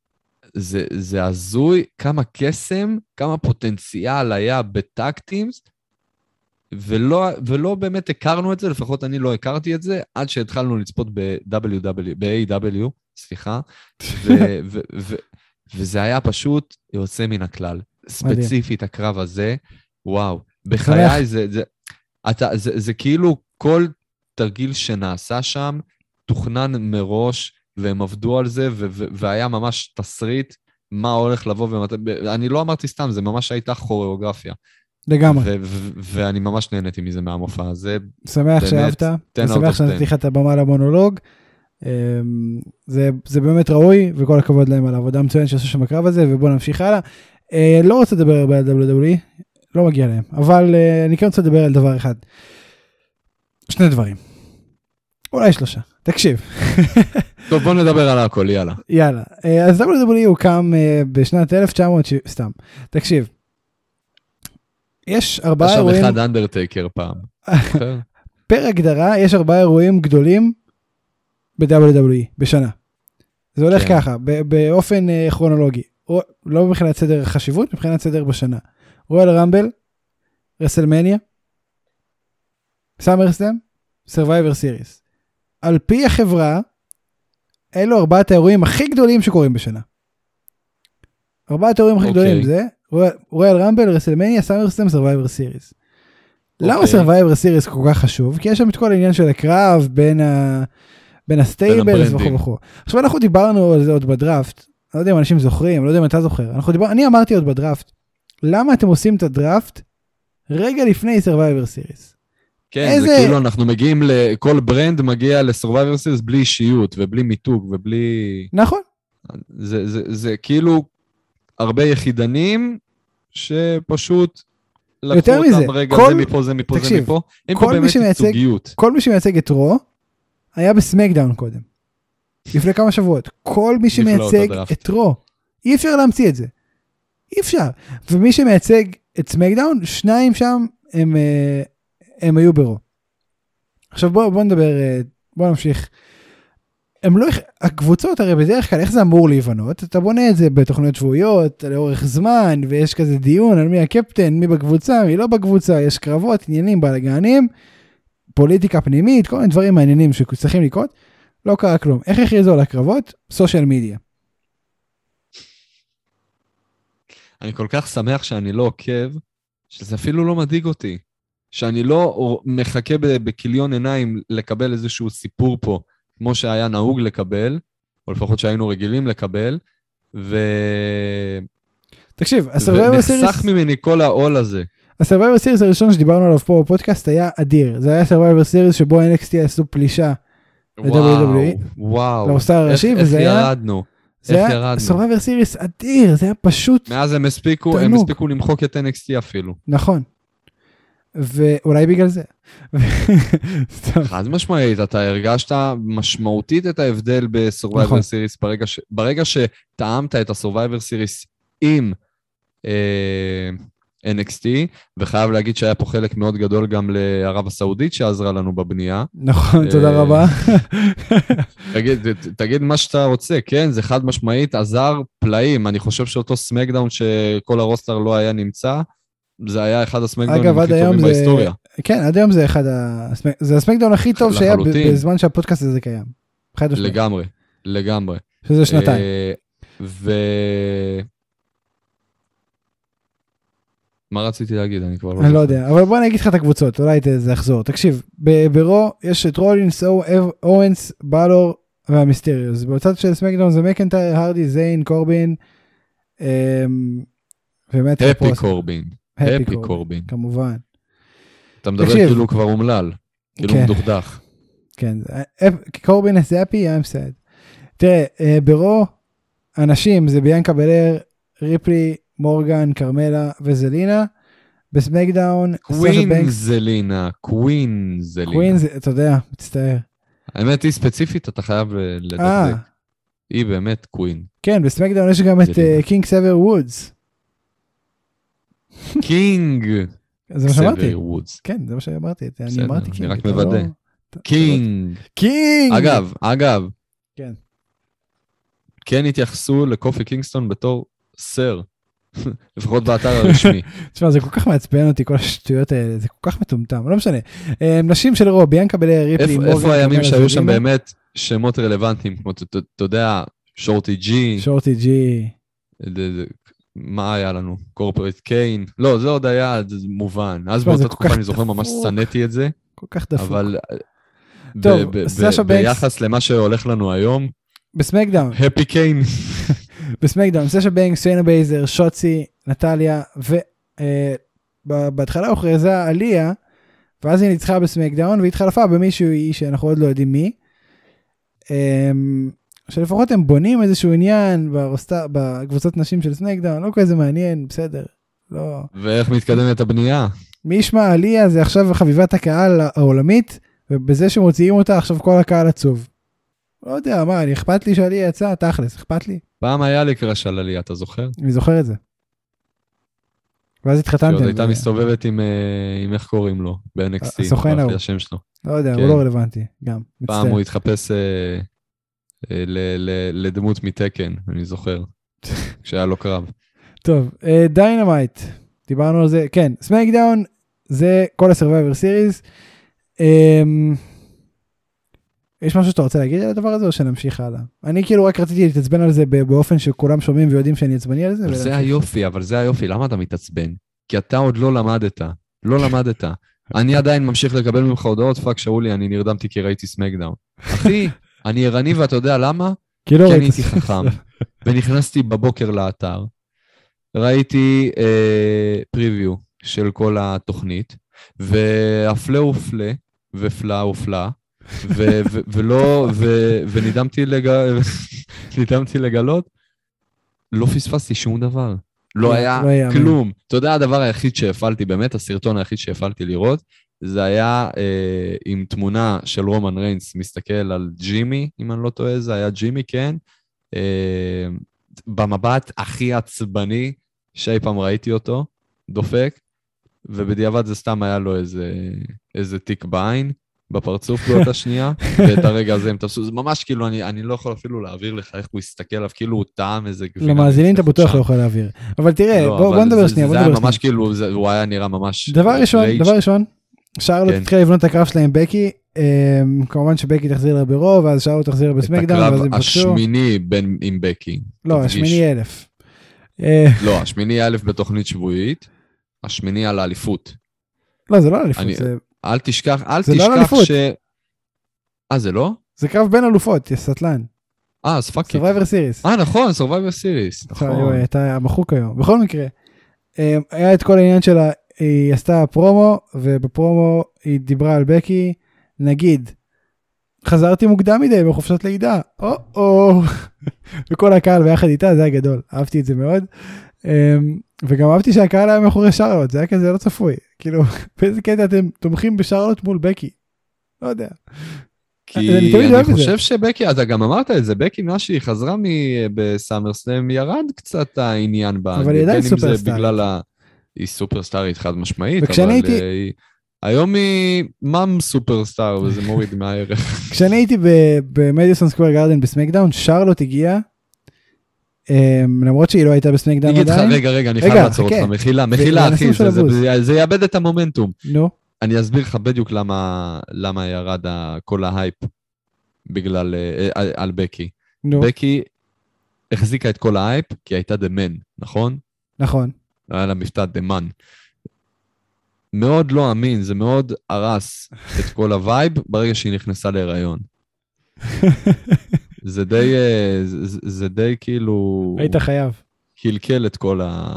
זה, זה הזוי כמה קסם, כמה פוטנציאל היה בטקטימס, ולא, ולא באמת הכרנו את זה, לפחות אני לא הכרתי את זה, עד שהתחלנו לצפות ב-WW, ב-AW, סליחה, ו, ו, ו, וזה היה פשוט יוצא מן הכלל. ספציפית, הקרב הזה, וואו. בחיי זה, זה, אתה, זה, זה כאילו כל תרגיל שנעשה שם תוכנן מראש, והם עבדו על זה, ו- ו- והיה ממש תסריט מה הולך לבוא ומתי... אני לא אמרתי סתם, זה ממש הייתה כוריאוגרפיה. לגמרי. ו- ו- ואני ממש נהניתי מזה מהמופע הזה. שמח באמת, שאהבת, 10 אני out שמח שנתתי 10. לך את הבמה למונולוג. אמ, זה, זה באמת ראוי, וכל הכבוד להם על העבודה המצוינת שעשו שם בקרב הזה, ובואו נמשיך הלאה. אה, לא רוצה לדבר הרבה על WWE, לא מגיע להם, אבל אה, אני כן רוצה לדבר על דבר אחד. שני דברים. אולי שלושה. תקשיב, טוב, בוא נדבר על הכל, יאללה. יאללה. אה, אז WWE הוקם בשנת 1900, סתם. תקשיב. יש ארבעה היה שם אירועים, אחד אנדרטייקר פעם. זוכר? פר הגדרה יש ארבעה אירועים גדולים ב-WWE בשנה. זה הולך כן. ככה, באופן אה, כרונולוגי, או, לא מבחינת סדר חשיבות, מבחינת סדר בשנה. Royal Rumble, WrestleMania, SummerSlam, Survivor Series. על פי החברה, אלו ארבעת האירועים הכי גדולים שקורים בשנה. ארבעת האירועים הכי אוקיי. גדולים זה Royal Rumble, WrestleMania, SummerSlam, Survivor Series. למה אוקיי. Survivor Series כל כך חשוב? כי יש שם את כל העניין של הקרב בין, ה... בין ה stables וכו'. וכו'. עכשיו אנחנו דיברנו על זה עוד בדראפט, לא יודע אם אנשים זוכרים, לא יודע אם אתה זוכר, אנחנו דיבר... אני אמרתי עוד בדראפט, למה אתם עושים את הדראפט רגע לפני Survivor Series? כן, איזה- זה כאילו אנחנו מגיעים, ל- כל brand מגיע ל Survivor Series בלי אישיות ובלי מיתוג ובלי... נכון, זה, זה, זה כאילו הרבה יחידנים שפשוט לקחו אותם מזה, רגע, כל- זה מפה, זה מפה, תקשיב, זה מפה. אין פה באמת ייצוגיות. כל מי שמייצג את Raw היה ב SmackDown קודם. לפני כמה שבועות. כל מי שמייצג. את Raw. אי אפשר להמציא את זה. אי אפשר. ומי שמייצג את סמקדאון, שניים שם הם, אה, הם היו ברו. עכשיו בוא, בוא נדבר, אה, בוא נמשיך. הם לא, הקבוצות הרי בדרך כלל איך זה אמור להיבנות אתה בונה את זה בתוכניות שבועיות לאורך זמן ויש כזה דיון על מי הקפטן מי בקבוצה מי לא בקבוצה יש קרבות עניינים בלגנים פוליטיקה פנימית כל מיני דברים מעניינים שצריכים לקרות לא קרה כלום איך הכריזו על הקרבות social media אני כל כך שמח שאני לא עוקב, שזה אפילו לא מדאיג אותי. שאני לא מחכה בכיליון עיניים לקבל איזשהו סיפור פה, כמו שהיה נהוג לקבל, או לפחות שהיינו רגילים לקבל, ו... תקשיב ה Survivor Series ונחסך ממני כל העול הזה. ה Survivor Series הראשון שדיברנו עליו פה בפודקאסט היה אדיר. זה היה Survivor Series שבו NXT עשו פלישה וואו, ל-WWE, וואו. למוסר הראשי, וזה היה- ירדנו? זה היה? סרווייבר סיריס אדיר, זה היה פשוט מאז הם הספיקו, הם. הספיקו למחוק את NXT אפילו. נכון. ואולי בגלל זה. חד משמעית, אתה הרגשת משמעותית את ההבדל ב Survivor נכון. Series ברגע, ש... ברגע שטעמת את ה Survivor Series עם אה, NXT, וחייב להגיד שהיה פה חלק מאוד גדול גם לערב הסעודית שעזרה לנו בבנייה. נכון, תודה אה, רבה. תגיד, תגיד מה שאתה רוצה, כן, זה חד משמעית עזר פלאים. אני חושב שאותו סמקדאון שכל הרוסטר לא היה נמצא, זה היה אחד הסמקדאונים הכי טובים זה... בהיסטוריה. כן, עד היום זה אחד ה... זה הסמקדאון הכי טוב שהיה. בזמן שהפודקאסט הזה קיים. לגמרי, לגמרי. שזה שנתיים. אה, ו... מה רציתי להגיד? אני כבר לא אני לא. יודע, אבל בוא אני אגיד לך את הקבוצות, אולי זה יחזור. תקשיב, ברו יש את רולינס, אורנס, בלור והמיסטריוס. בצד של סמקדאון זה מקנטייר, הרדי, זיין, קורבין, אמ, באמת הפי קורבין. הפי הפי קורבין. כמובן. אתה מדבר. כאילו כבר אומלל. כאילו כן. מדוכדך. כן, קורבין is happy, I'm sad. תראה, אה, ברו, אנשים זה ביאנקה בלר, ריפלי, מורגן, כרמלה וזלינה. בסמקדאון, קווין בנקס, זלינה, קווין זלינה. קווין, זה- אתה יודע, מצטער. האמת היא ספציפית, אתה חייב אה, אה, לדקדק. היא באמת קווין. כן, בסמקדאון יש גם את זלינה. קינג סבר וודס. קינג. סבר וודס. כן, זה מה שאמרתי. אני אמרתי אני קינג. רק אתה לא- מוודא. קינג. קינג! אגב, אגב, כן. כן התייחסו לקופי קינגסטון בתור סר. לפחות באתר הרשמי. תשמע, זה כל כך מעצבן אותי, כל השטויות האלה, זה כל כך מטומטם, לא משנה. אה, נשים של רו, ביאנקה בלר, ריפלי, מורגן, איפה הימים שהיו שם באמת שמות רלוונטיים, כמו, אתה- יודע, שורטי ג'י, שורטי ג'י. מה היה לנו? קורפרט קיין? לא, זה עוד היה מובן. אז באותה תקופה אני זוכר ממש. שנאתי את זה, כל כך דפוק. אבל ב- טוב, ב- ב- סאשה בנקס. ביחס למה שהולך לנו היום, בסמקדאון, הפי קיין. בסמקדאון, סשה בנקס, סיינה בייזר, שוצי, נטליה, ובהתחלה הוכרזה עליה, ואז היא ניצחה בסמקדאון והתחלפה במישהו שאנחנו עוד לא יודעים מי. אמ, שלפחות הם בונים איזשהו עניין ברוסטה, בקבוצות נשים של סמקדאון, לא כזה מעניין, בסדר. לא. ואיך מתקדמת הבנייה? מי ישמע עליה זה עכשיו חביבת הקהל העולמית, ובזה שמוציאים אותה עכשיו כל הקהל עצוב. לא יודע, מה, אכפת לי שעליה יצאה? תכלס, אכפת לי? פעם היה לי קרש על עלייה, אתה זוכר? אני זוכר את זה. ואז התחתנתם. שעוד הייתה ו- מסתובבת עם, אה, עם איך קוראים לו, ב-NXT, הסוכן שכחתי ההוא. השם שלו. לא יודע, כן. הוא לא רלוונטי, גם, פעם מצטער. הוא התחפש אה, אה, ל- ל- לדמות מתקן, אני זוכר, כשהיה לו קרב. טוב, אה, Dynamite, דיברנו על זה, כן, SmackDown זה כל ה Survivor Series. אמ, יש משהו שאתה רוצה להגיד על הדבר הזה או שנמשיך הלאה? אני כאילו רק רציתי להתעצבן על זה באופן שכולם שומעים ויודעים שאני עצבני על זה. אבל זה. היופי, אבל זה היופי, למה אתה מתעצבן? כי אתה עוד לא למדת, לא למדת. אני עדיין ממשיך לקבל ממך הודעות, fuck שאולי, אני נרדמתי כי ראיתי SmackDown. אחי, אני ערני ואתה יודע למה? כי לא כי אני ראיתי. הייתי חכם, ונכנסתי בבוקר לאתר, ראיתי אה, פריוויו של כל התוכנית, והפלא ופלא, ופלא ופלא, ו- ו- ולא, ו- ונדהמתי לג- לגלות, לא פספסתי שום דבר. לא- לא היה לא. כלום. אתה יודע, הדבר היחיד שהפעלתי, באמת, הסרטון היחיד שהפעלתי לראות, זה היה אה, עם תמונה של רומן ריינס מסתכל על ג'ימי, אם אני לא טועה, זה היה ג'ימי, כן. אה, במבט הכי עצבני שאי פעם ראיתי אותו, דופק, ובדיעבד זה סתם היה לו איזה, איזה תיק בעין, בפרצוף באותה שנייה, ואת הרגע הזה הם תפסו, זה ממש כאילו, אני, אני לא יכול אפילו להעביר לך איך הוא הסתכל עליו, כאילו הוא טעם איזה גבינה. למאזינים אתה בטוח. לא יכול להעביר. אבל תראה, לא, בוא אבל בוא נדבר זה- שנייה, בוא זה נדבר היה שנייה. ממש כאילו, זה- הוא היה נראה ממש... דבר ראשון, רייג'. דבר ראשון, שרלוט כן. התחילה לבנות את הקרב שלה עם בקי, אמ, כמובן שבקי תחזיר לה ברוב, ואז שרלוט תחזיר לה את בסמקדאון, ואז הקרב הם פגשו. השמיני בין, עם בקי. לא. השמיני אלף. אה, לא, השמיני א' בתוכנית שבועית, השמיני על האליפות. לא, זה לא אליפות, אני- זה- אל תשכח, אל לא תשכח אליפות. ש... אה, זה לא? זה קרב בין אלופות, יא סטלן. אה, אז פאק איט. Survivor סיריס. אה, נכון, Survivor Series. נכון. אתה מחוק היום. בכל מקרה, אמ, היה את כל העניין של היא עשתה פרומו, ובפרומו היא דיברה על בקי, נגיד, חזרתי מוקדם מדי בחופשת לידה, או-או, וכל הקהל ביחד איתה, זה היה גדול, אהבתי את זה מאוד. וגם אהבתי שהקהל היה מאחורי שרלוט, זה היה כזה לא צפוי. כאילו, באיזה קטע אתם תומכים בשרלוט מול בקי? לא יודע. כי אני אני את זה. חושב שבקי, אתה גם אמרת את זה, בקי, מאז שהיא חזרה ב SummerSlam, ירד קצת העניין בה. אבל היא עדיין בין אם זה סופרסטארית. בגלל ה... היא סופרסטארית חד משמעית, אבל הייתי- אה, היא... היום היא mom superstar, וזה מוריד מהערך. כשאני הייתי ב Madison Square Garden ב SmackDown, שרלוט הגיעה, למרות שהיא לא הייתה אני ב SmackDown אגיד לך, עדיין. רגע, רגע, אני חייב לעצור. אותך, מחילה, מחילה, אחי, זה- יאבד את המומנטום. נו, אני אסביר לך בדיוק למה, ירד כל ההייפ בגלל, אה, על, על בקי. נו, בקי החזיקה את כל ההייפ כי הייתה The Man, נכון? נכון. היה לה מבטא The Man. מאוד לא אמין, זה מאוד הרס את כל ה vibe ברגע שהיא נכנסה להיריון. זה די, אה, זה, זה- די כאילו היית חייב. קלקל את כל ה...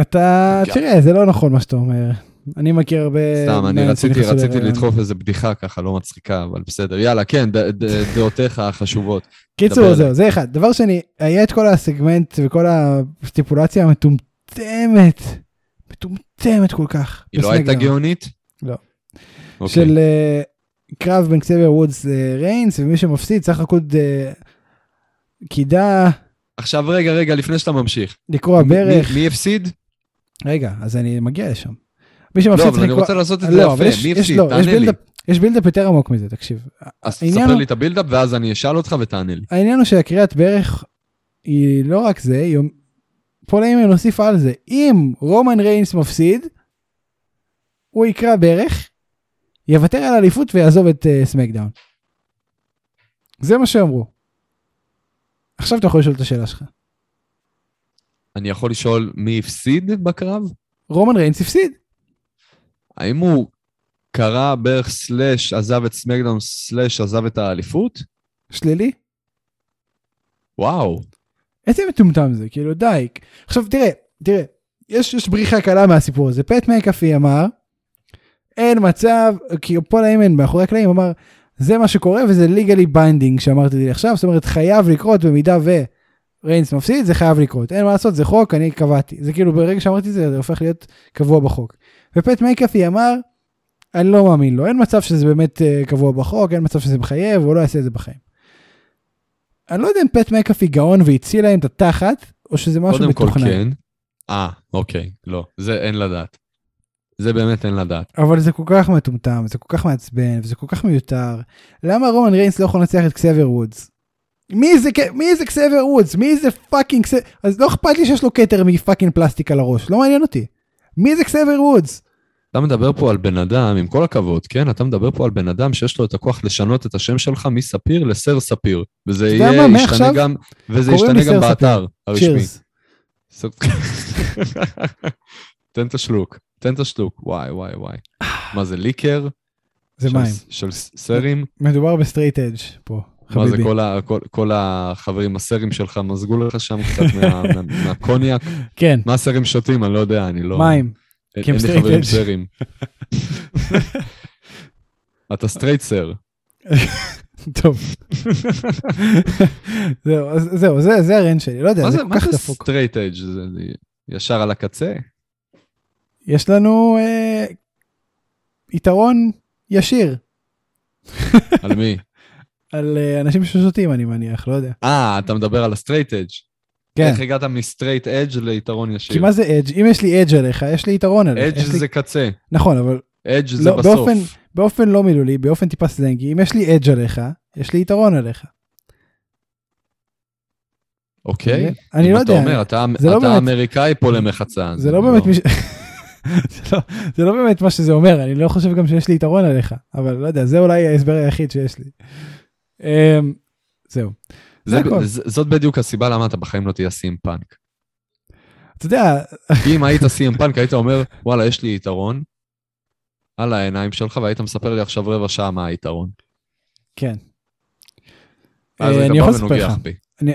אתה, כן. תראה, זה לא נכון מה שאתה אומר. אני מכיר הרבה... סתם, אני רציתי, רציתי. לדחוף איזה בדיחה ככה, לא מצחיקה, אבל בסדר. יאללה, כן, דעותיך החשובות. קיצור, זהו, זה אחד. דבר שני, היה את כל הסגמנט וכל הסטיפולציה המטומטמת, מטומטמת כל כך. היא לא הייתה. גאונית? לא. אוקיי. של אה, קרב בין קסבר וודס לריינס, ומי שמפסיד צריך רקוד אה, קידה, עכשיו רגע, רגע, לפני שאתה ממשיך. לכרוע ברך. מי- הפסיד? רגע, אז אני מגיע לשם. מי לא, שמפסיד אבל צריך אני לכרוע... רוצה לעשות את זה לא, אבל יפה. מי הפסיד? לא, תענה לי. יש build-up יותר עמוק מזה, תקשיב. אז תספר לי את ה build-up, ואז אני אשאל אותך ותענה לי. העניין הוא שהכריעת ברך היא לא רק זה, היא... פול איימן הוסיף על זה, אם רומן ריינס מפסיד, הוא יכרע ברך, יוותר על האליפות ויעזוב את uh, SmackDown. זה מה שאמרו. עכשיו אתה יכול לשאול את השאלה שלך. אני יכול לשאול מי הפסיד בקרב? רומן ריינס הפסיד. האם הוא קרא בערך סלאש עזב את סמקדאון סלאש עזב את האליפות? שלילי? וואו. איזה מטומטם זה, כאילו די. עכשיו תראה, תראה, יש, יש בריחה קלה מהסיפור הזה. פט מקאפי אמר, אין מצב, כי פול איימן מאחורי הקלעים אמר, זה מה שקורה וזה legally binding שאמרתי לי עכשיו, זאת אומרת חייב לקרות במידה וריינס מפסיד, זה חייב לקרות. אין מה לעשות, זה חוק, אני קבעתי. זה כאילו ברגע שאמרתי זה, זה הופך להיות קבוע בחוק. ופט מקאפי אמר, אני לא מאמין לו, אין מצב שזה באמת uh, קבוע בחוק, אין מצב שזה מחייב, הוא לא יעשה את זה בחיים. אני לא יודע אם פט מקאפי גאון והציל להם את התחת, או שזה משהו קודם כל מתוכנן. כן. אה, אוקיי. לא, זה אין לדעת. זה באמת אין לדעת. אבל זה כל כך מטומטם, זה כל כך מעצבן, וזה כל כך מיותר. למה רומן ריינס לא יכול לנצח את קסבר וודס? מי זה, מי זה קסבר וודס? מי זה fucking קסבר... אז לא אכפת לי שיש לו כתר מ fucking פלסטיק על הראש, לא מעניין אותי. מי זה קסבר וודס? אתה מדבר פה על בן אדם, עם כל הכבוד, כן? אתה מדבר פה על בן אדם שיש לו את הכוח לשנות את השם שלך מספיר לסר ספיר. וזה יהיה, מה, ישתנה גם, וזה ישתנה גם באתר הרשמי. תן את השלוק, תן את השלוק, וואי וואי וואי. מה זה ליקר? זה של- מים. של סרים? מדובר ב straight edge פה, מה זה. כל ה- כל- כל החברים הסרים שלך מזגו לך שם קצת מה- מה- מהקוניאק? כן, מה הסרים שותים? אני לא יודע, אני לא... מים. אין לי חברים. סרים. אתה straight sir. טוב. זהו, זהו, זה זה ה rant שלי, לא יודע, מה זה זה כל מה כך זה דפוק. straight edge? זה ישר על הקצה? יש לנו אה, יתרון ישיר על מי? על אה, אנשים ששותים אני מניח, לא יודע. אה, אתה מדבר על ה straight edge. כן, איך הגעת מ straight edge ליתרון ישיר? כי מה זה edge? אם יש לי edge עליך, יש לי יתרון עליך. edge יש לי- זה קצה, נכון, אבל אג' זה לא, בסוף. באופן, באופן לא מילולי, באופן טיפה סלנגי, אם יש לי אדג' עליך, יש לי יתרון עליך. אוקיי? אני לא אתה יודע, אומר, אתה זה לא אתה באמת- אמריקאי פה למחצה. זה לא באמת מי ש... זה לא- זה לא באמת מה שזה אומר, אני לא חושב גם שיש לי יתרון עליך, אבל לא יודע, זה אולי ההסבר היחיד שיש לי. אמ, זהו. זה זה- זאת בדיוק הסיבה למה אתה בחיים לא תהיה סים פאנק. אתה יודע, אם היית סי.אם פאנק, היית אומר, וואלה, יש לי יתרון על העיניים שלך, והיית מספר לי עכשיו רבע שעה מה היתרון. כן. אז אה, היית אני בא יכול לספר ונוגח לך. בי. אני-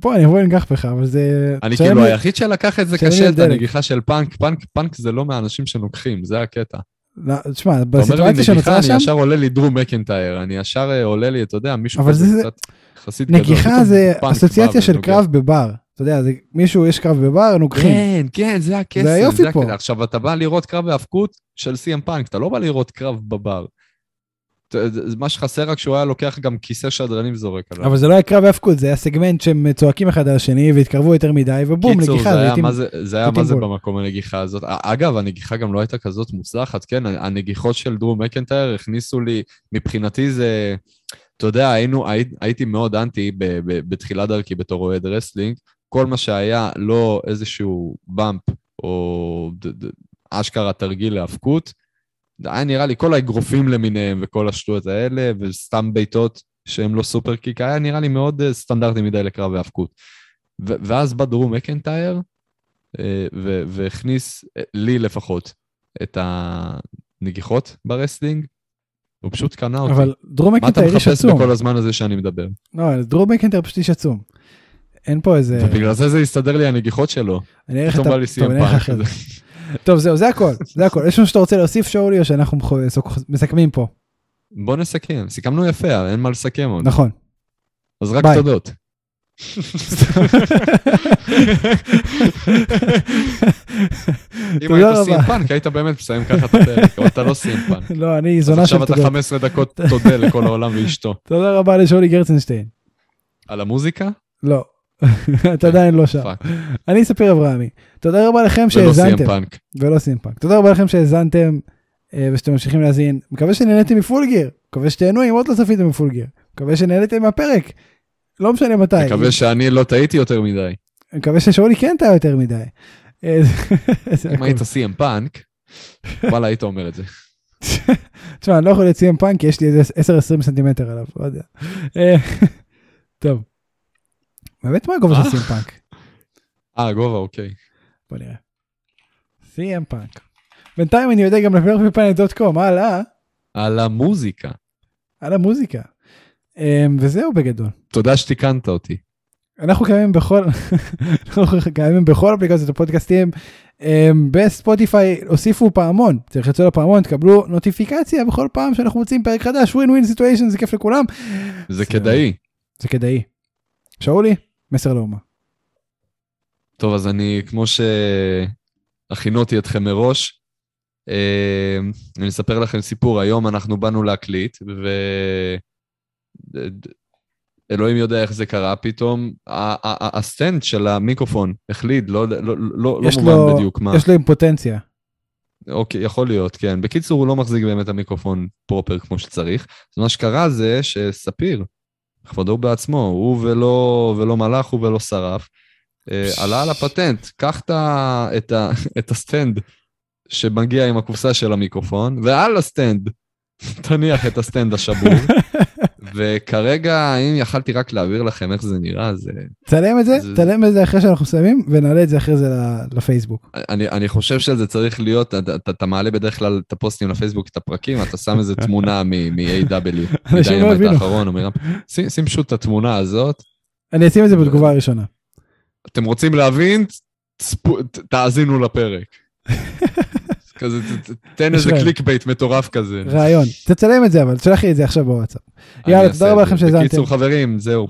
פה אני אבוא לנגח בך, אבל זה... אני כאילו לי- היחיד שלקח את זה קשה, את. הנגיחה של פאנק. פאנק, פאנק זה לא מהאנשים שנוגחים, זה הקטע. לא, תשמע, בסיטואציה שנוצרה אני שם, ישר עולה לי דרו מקנטייר, אני ישר אה, עולה לי, אתה יודע, מישהו כזה זה- קצת יחסית גדול. נגיחה זה אסוציאציה של. קרב בבר. אתה יודע, זה מישהו, יש קרב בבר, נוגחים. כן, כן, זה הקסם, זה היופי פה. הקטע. עכשיו, אתה בא לראות קרב בהאבקות של סי.אם פאנק, אתה לא בא לראות קרב בבר. מה שחסר רק שהוא היה לוקח גם כיסא שדרנים וזורק עליו. אבל זה לא היה קרב האבקות, זה היה סגמנט שהם צועקים אחד על השני והתקרבו יותר מדי, ובום, קיצור, נגיחה. מה זה- זה היה מה זה. במקום הנגיחה הזאת. אגב, הנגיחה גם לא הייתה כזאת מוצלחת, כן? הנגיחות של דרו מקנטייר הכניסו לי, מבחינתי זה, אתה יודע, היינו, הי- הייתי מאוד אנטי ב- ב- בתחילת דרכי בתור אוהד wrestling. כל מה שהיה לא איזשהו bump או ד- ד- אשכרה תרגיל להאבקות, היה נראה לי כל האגרופים למיניהם וכל השטויות האלה, וסתם בעיטות שהם לא superkick, היה נראה לי מאוד אה, סטנדרטי מדי לקרב האבקות. ואז בא דרו מקנטייר, אה, והכניס, אה, לי לפחות, את הנגיחות ב wrestling, הוא פשוט קנה אותי. אבל דרו מה אתה מקנטייר איש מחפש עצום. בכל הזמן הזה שאני מדבר? לא, דרו מקנטייר פשוט איש עצום. אין פה איזה... ובגלל זה זה הסתדר לי הנגיחות שלו. אני אראה לך את ה... טוב, זהו, זה הכל. זה הכל. יש משהו שאתה רוצה להוסיף, שאולי, או שאנחנו מסכמים פה? בוא נסכם, סיכמנו יפה, אין מה לסכם עוד. נכון. אז רק ביי. תודות. אם היית. פאנק, היית באמת מסיים ככה את הפרק, אבל אתה לא סי.אם פאנק. לא, אני זונה של עכשיו אתה תודות. 15 דקות תודה לכל העולם ואשתו. תודה רבה לשאולי גרצנשטיין. על המוזיקה? לא. אתה עדיין לא שם. אני ספיר אברהמי. תודה רבה לכם שהאזנתם. ולא סי.אם פאנק. תודה רבה לכם שהאזנתם אה, ושאתם ממשיכים להאזין. מקווה שנהניתם מ Full Gear. מקווה שתהנו אם עוד לא צפיתם ב Full Gear. מקווה שנהניתם מהפרק. לא משנה מתי. מקווה שאני לא טעיתי יותר מדי. מקווה ששאולי כן טעה יותר מדי. אה, אם. היית סי.אם פאנק, וואלה, היית אומר את זה. תשמע, אני לא יכול לציין פאנק כי יש לי איזה 10-20 סנטימטר עליו, לא יודע. אה, טוב. באמת מה הגובה של אה? סי.אם פאנק? אה, גובה, אוקיי. בוא נראה. סי.אם פאנק. בינתיים אני יודע גם לפרק בפאנל.קום, הלאה, על המוזיקה. על המוזיקה. אה, וזהו בגדול. תודה שתיקנת אותי. אנחנו קיימים בכל אנחנו קיימים בכל אפליקציות הפודקאסטים אמ, בספוטיפיי הוסיפו פעמון צריך לצאת לפעמון תקבלו נוטיפיקציה בכל פעם שאנחנו מוצאים פרק חדש win win situation זה כיף לכולם זה- כדאי. זה כדאי. שאולי מסר לאומה. טוב, אז אני, כמו שהכינותי אתכם מראש, אה, אני אספר לכם סיפור. היום אנחנו באנו להקליט, ו... אלוהים יודע איך זה קרה, פתאום ה stand של המיקרופון החליד, לא, לא, לא, לא מובן לו- בדיוק מה. יש לו אימפוטנציה. אוקיי, יכול להיות, כן. בקיצור, הוא לא מחזיק באמת המיקרופון proper כמו שצריך. אז מה שקרה זה שספיר, כבודו בעצמו, הוא ולא, ולא מלאך, הוא ולא שרף, אה, עלה על הפטנט, קח את, ה, את, ה, את ה stand שמגיע עם הקופסה של המיקרופון, ועל ה stand תניח את ה stand השבור, וכרגע, אם יכלתי רק להעביר לכם איך זה נראה, זה... צלם את זה, זה- צלם את זה אחרי שאנחנו מסיימים ונעלה את זה אחרי זה לפייסבוק. אני, אני חושב שזה צריך להיות, אתה, אתה, מעלה בדרך כלל את הפוסטים לפייסבוק, את הפרקים, אתה שם איזה תמונה מ- AEW, אנשים לא. האחרון. שים, שים פשוט את התמונה הזאת. אני אשים את זה בתגובה הראשונה. אתם רוצים להבין? תאזינו לפרק. כזה, תן איזה. clickbait מטורף כזה. רעיון. תצלם את זה אבל, תשלח לי את זה עכשיו בוואטסאפ. יאללה, תודה רבה. לכם שהאזנתם. בקיצור, חברים, זהו.